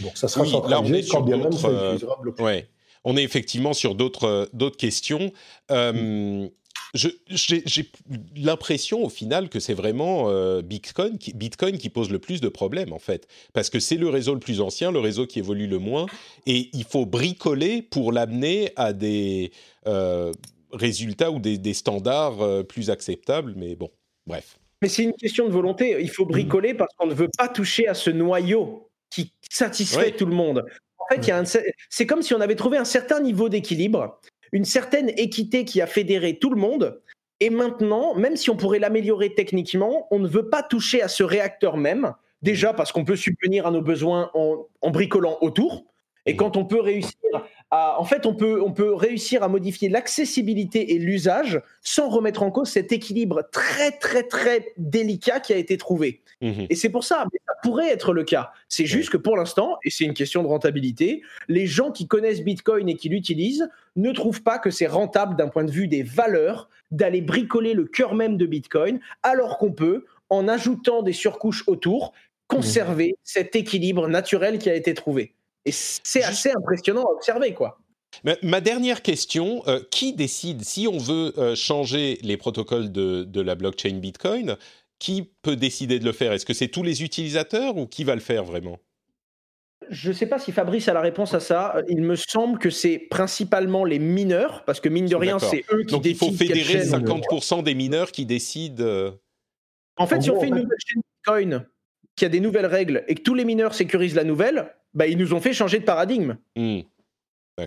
Donc ça sera centralisé quand bien même ça utilisera Ouais. On est effectivement sur d'autres d'autres questions. Euh, j'ai l'impression au final que c'est vraiment euh, Bitcoin, qui, Bitcoin qui pose le plus de problèmes en fait, parce que c'est le réseau le plus ancien, le réseau qui évolue le moins, et il faut bricoler pour l'amener à des euh, résultats ou des, standards euh, plus acceptables. Mais bon, bref. Mais c'est une question de volonté. Il faut bricoler parce qu'on ne veut pas toucher à ce noyau qui satisfait tout le monde. En fait, c'est comme si on avait trouvé un certain niveau d'équilibre une certaine équité qui a fédéré tout le monde. Et maintenant, même si on pourrait l'améliorer techniquement, on ne veut pas toucher à ce réacteur même. Déjà parce qu'on peut subvenir à nos besoins en, bricolant autour. Et quand on peut réussir en fait, on peut, on peut réussir à modifier l'accessibilité et l'usage sans remettre en cause cet équilibre très, très, très délicat qui a été trouvé. Mhm. Et c'est pour ça, mais ça pourrait être le cas. C'est juste que pour l'instant, et c'est une question de rentabilité, les gens qui connaissent Bitcoin et qui l'utilisent ne trouvent pas que c'est rentable d'un point de vue des valeurs d'aller bricoler le cœur même de Bitcoin, alors qu'on peut, en ajoutant des surcouches autour, conserver mhm. cet équilibre naturel qui a été trouvé. Et c'est assez impressionnant à observer, quoi. Ma, dernière question, euh, qui décide si on veut euh, changer les protocoles de, la blockchain Bitcoin Qui peut décider de le faire? Est-ce que c'est tous les utilisateurs ou qui va le faire vraiment? Je ne sais pas si Fabrice a la réponse à ça. Il me semble que c'est principalement les mineurs, parce que mine de rien, c'est eux qui Donc décident. Donc il faut fédérer 50% des mineurs qui décident. Euh, en fait, si on fait une nouvelle chaîne Bitcoin qui a des nouvelles règles et que tous les mineurs sécurisent la nouvelle, bah, ils nous ont fait changer de paradigme. Hmm.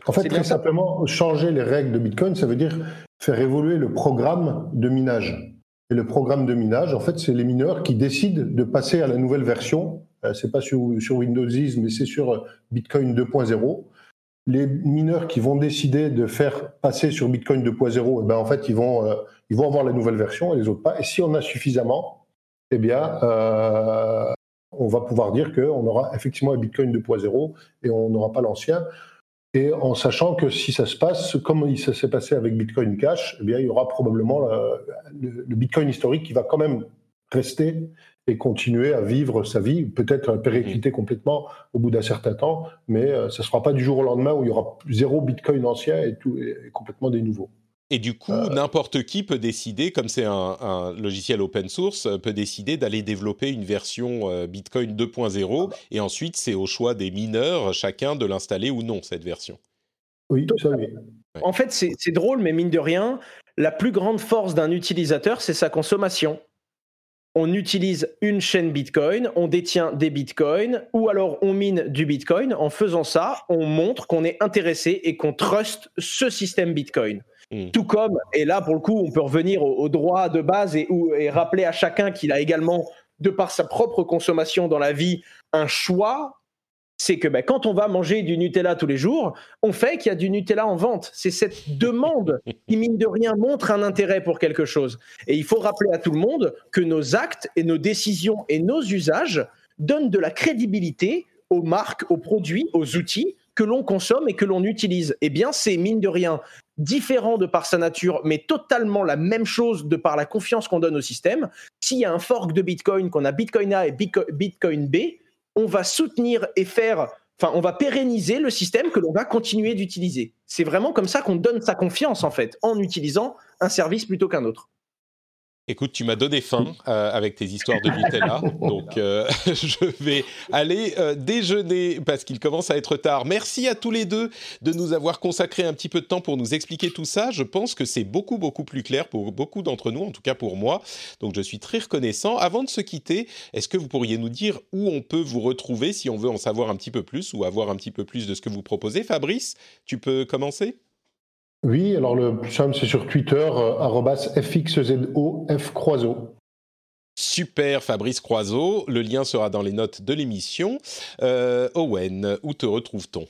En fait, très simplement, changer les règles de Bitcoin, ça veut dire faire évoluer le programme de minage. Et le programme de minage, en fait, c'est les mineurs qui décident de passer à la nouvelle version. Euh, c'est pas sur, Windows 10, mais c'est sur euh, Bitcoin 2.0. Les mineurs qui vont décider de faire passer sur Bitcoin 2.0, eh ben en fait, ils vont, euh, ils vont avoir la nouvelle version et les autres pas. Et si on a suffisamment, eh bien, on va pouvoir dire qu'on aura effectivement un Bitcoin 2.0 et on n'aura pas l'ancien. Et en sachant que si ça se passe comme ça s'est passé avec Bitcoin Cash, eh bien, il y aura probablement le, Bitcoin historique qui va quand même rester et continuer à vivre sa vie, peut-être péricliter mmh. complètement au bout d'un certain temps, mais euh, ça ne sera pas du jour au lendemain où il y aura zéro Bitcoin ancien et, tout, et complètement des nouveaux. Et du coup, euh. n'importe qui peut décider, comme c'est un, logiciel open source, euh, peut décider d'aller développer une version euh, Bitcoin 2.0. Ah bah. Et ensuite, c'est au choix des mineurs, chacun, de l'installer ou non, cette version. Oui, tout ça, oui. En fait, c'est drôle, mais mine de rien, la plus grande force d'un utilisateur, c'est sa consommation. on utilise une chaîne Bitcoin, on détient des Bitcoins, ou alors on mine du Bitcoin. En faisant ça, on montre qu'on est intéressé et qu'on trust ce système Bitcoin. Hmm. Tout comme, et là pour le coup, on peut revenir au, droit de base et, et rappeler à chacun qu'il a également, de par sa propre consommation dans la vie, un choix c'est que ben, quand on va manger du Nutella tous les jours, on fait qu'il y a du Nutella en vente. C'est cette demande qui, mine de rien, montre un intérêt pour quelque chose. Et il faut rappeler à tout le monde que nos actes et nos décisions et nos usages donnent de la crédibilité aux marques, aux produits, aux outils que l'on consomme et que l'on utilise. Eh bien, c'est mine de rien différent de par sa nature, mais totalement la même chose de par la confiance qu'on donne au système. S'il y a un fork de Bitcoin, qu'on a Bitcoin A et Bitcoin B, on va soutenir et faire, enfin, on va pérenniser le système que l'on va continuer d'utiliser. C'est vraiment comme ça qu'on donne sa confiance, en fait, en utilisant un service plutôt qu'un autre. Écoute, tu m'as donné faim euh, avec tes histoires de Nutella, donc euh, je vais aller euh, déjeuner parce qu'il commence à être tard. Merci à tous les deux de nous avoir consacré un petit peu de temps pour nous expliquer tout ça. Je pense que c'est beaucoup beaucoup plus clair pour beaucoup d'entre nous, en tout cas pour moi. Donc je suis très reconnaissant. Avant de se quitter, est-ce que vous pourriez nous dire où on peut vous retrouver si on veut en savoir un petit peu plus ou avoir un petit peu plus de ce que vous proposez? Fabrice, tu peux commencer? Oui, alors le plus simple, c'est sur Twitter, euh, FXZO, Croiseau. Super, Fabrice Croiseau. Le lien sera dans les notes de l'émission. Euh, Owen, où te retrouve-t-on?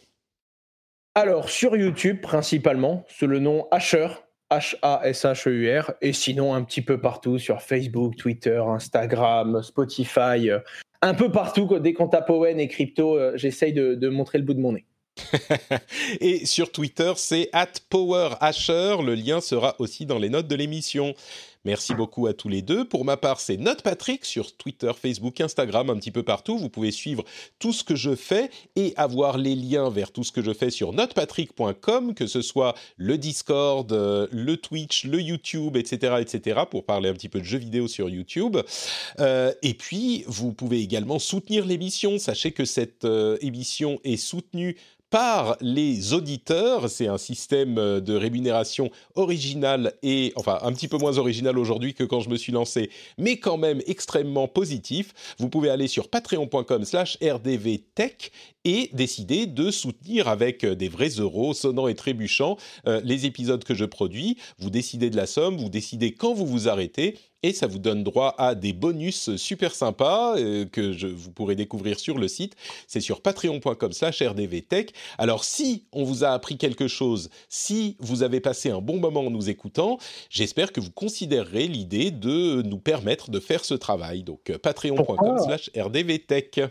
Alors, sur YouTube principalement, sous le nom Asher, H-A-S-H-E-U-R, et sinon un petit peu partout sur Facebook, Twitter, Instagram, Spotify, euh, un peu partout. Dès qu'on tape Owen et crypto, j'essaye de montrer le bout de mon nez. et sur Twitter, c'est PowerAsher. Le lien sera aussi dans les notes de l'émission. Merci beaucoup à tous les deux. Pour ma part, c'est Note Patrick sur Twitter, Facebook, Instagram, un petit peu partout. Vous pouvez suivre tout ce que je fais et avoir les liens vers tout ce que je fais sur notepatrick.com, que ce soit le Discord, euh, le Twitch, le YouTube, etc., etc., pour parler un petit peu de jeux vidéo sur YouTube. Euh, et puis, vous pouvez également soutenir l'émission. Sachez que cette euh, émission est soutenue par les auditeurs. C'est un système euh, de rémunération original et, enfin, un petit peu moins original aujourd'hui que quand je me suis lancé, mais quand même extrêmement positif. Vous pouvez aller sur patreon.com slash rdvtech et décider de soutenir avec euh, des vrais euros sonnants et trébuchants euh, les épisodes que je produis. Vous décidez de la somme, vous décidez quand vous vous arrêtez et ça vous donne droit à des bonus super sympas euh, que je, vous pourrez découvrir sur le site. C'est sur patreon.com slash rdvtech. Alors si on vous a appris quelque chose, si vous avez passé un bon moment en nous écoutant, j'espère que vous considérerez l'idée de nous permettre de faire ce travail. Donc patreon.com slash rdvtech.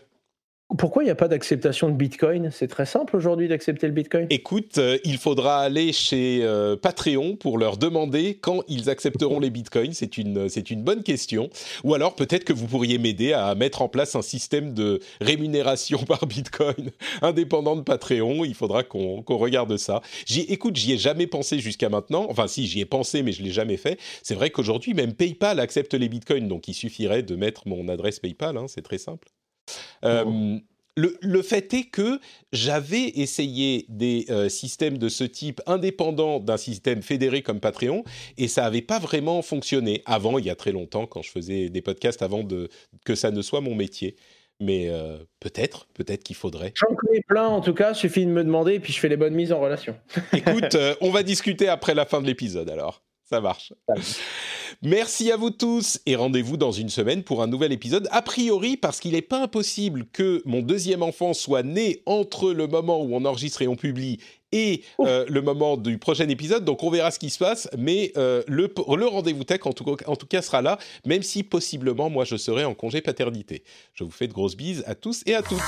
Pourquoi il n'y a pas d'acceptation de Bitcoin? C'est très simple aujourd'hui d'accepter le Bitcoin. Écoute, euh, il faudra aller chez euh, Patreon pour leur demander quand ils accepteront les Bitcoins. C'est une, c'est une bonne question. Ou alors peut-être que vous pourriez m'aider à mettre en place un système de rémunération par Bitcoin indépendant de Patreon. Il faudra qu'on, qu'on regarde ça. J'y, écoute, j'y ai jamais pensé jusqu'à maintenant. Enfin, si, j'y ai pensé, mais je l'ai jamais fait. C'est vrai qu'aujourd'hui, même PayPal accepte les Bitcoins, donc il suffirait de mettre mon adresse PayPal. Hein, c'est très simple. Euh, le, fait est que j'avais essayé des euh, systèmes de ce type indépendants d'un système fédéré comme Patreon et ça n'avait pas vraiment fonctionné avant, il y a très longtemps, quand je faisais des podcasts avant de, que ça ne soit mon métier. Mais euh, peut-être, peut-être qu'il faudrait. J'en connais plein en tout cas, suffit de me demander et puis je fais les bonnes mises en relation. Écoute, on va discuter après la fin de l'épisode alors. Ça marche. Merci à vous tous et rendez-vous dans une semaine pour un nouvel épisode. A priori, parce qu'il n'est pas impossible que mon deuxième enfant soit né entre le moment où on enregistre et on publie et euh, le moment du prochain épisode. Donc on verra ce qui se passe, mais euh, le, le rendez-vous tech en tout, en tout, cas sera là, même si possiblement moi je serai en congé paternité. Je vous fais de grosses bises à tous et à toutes.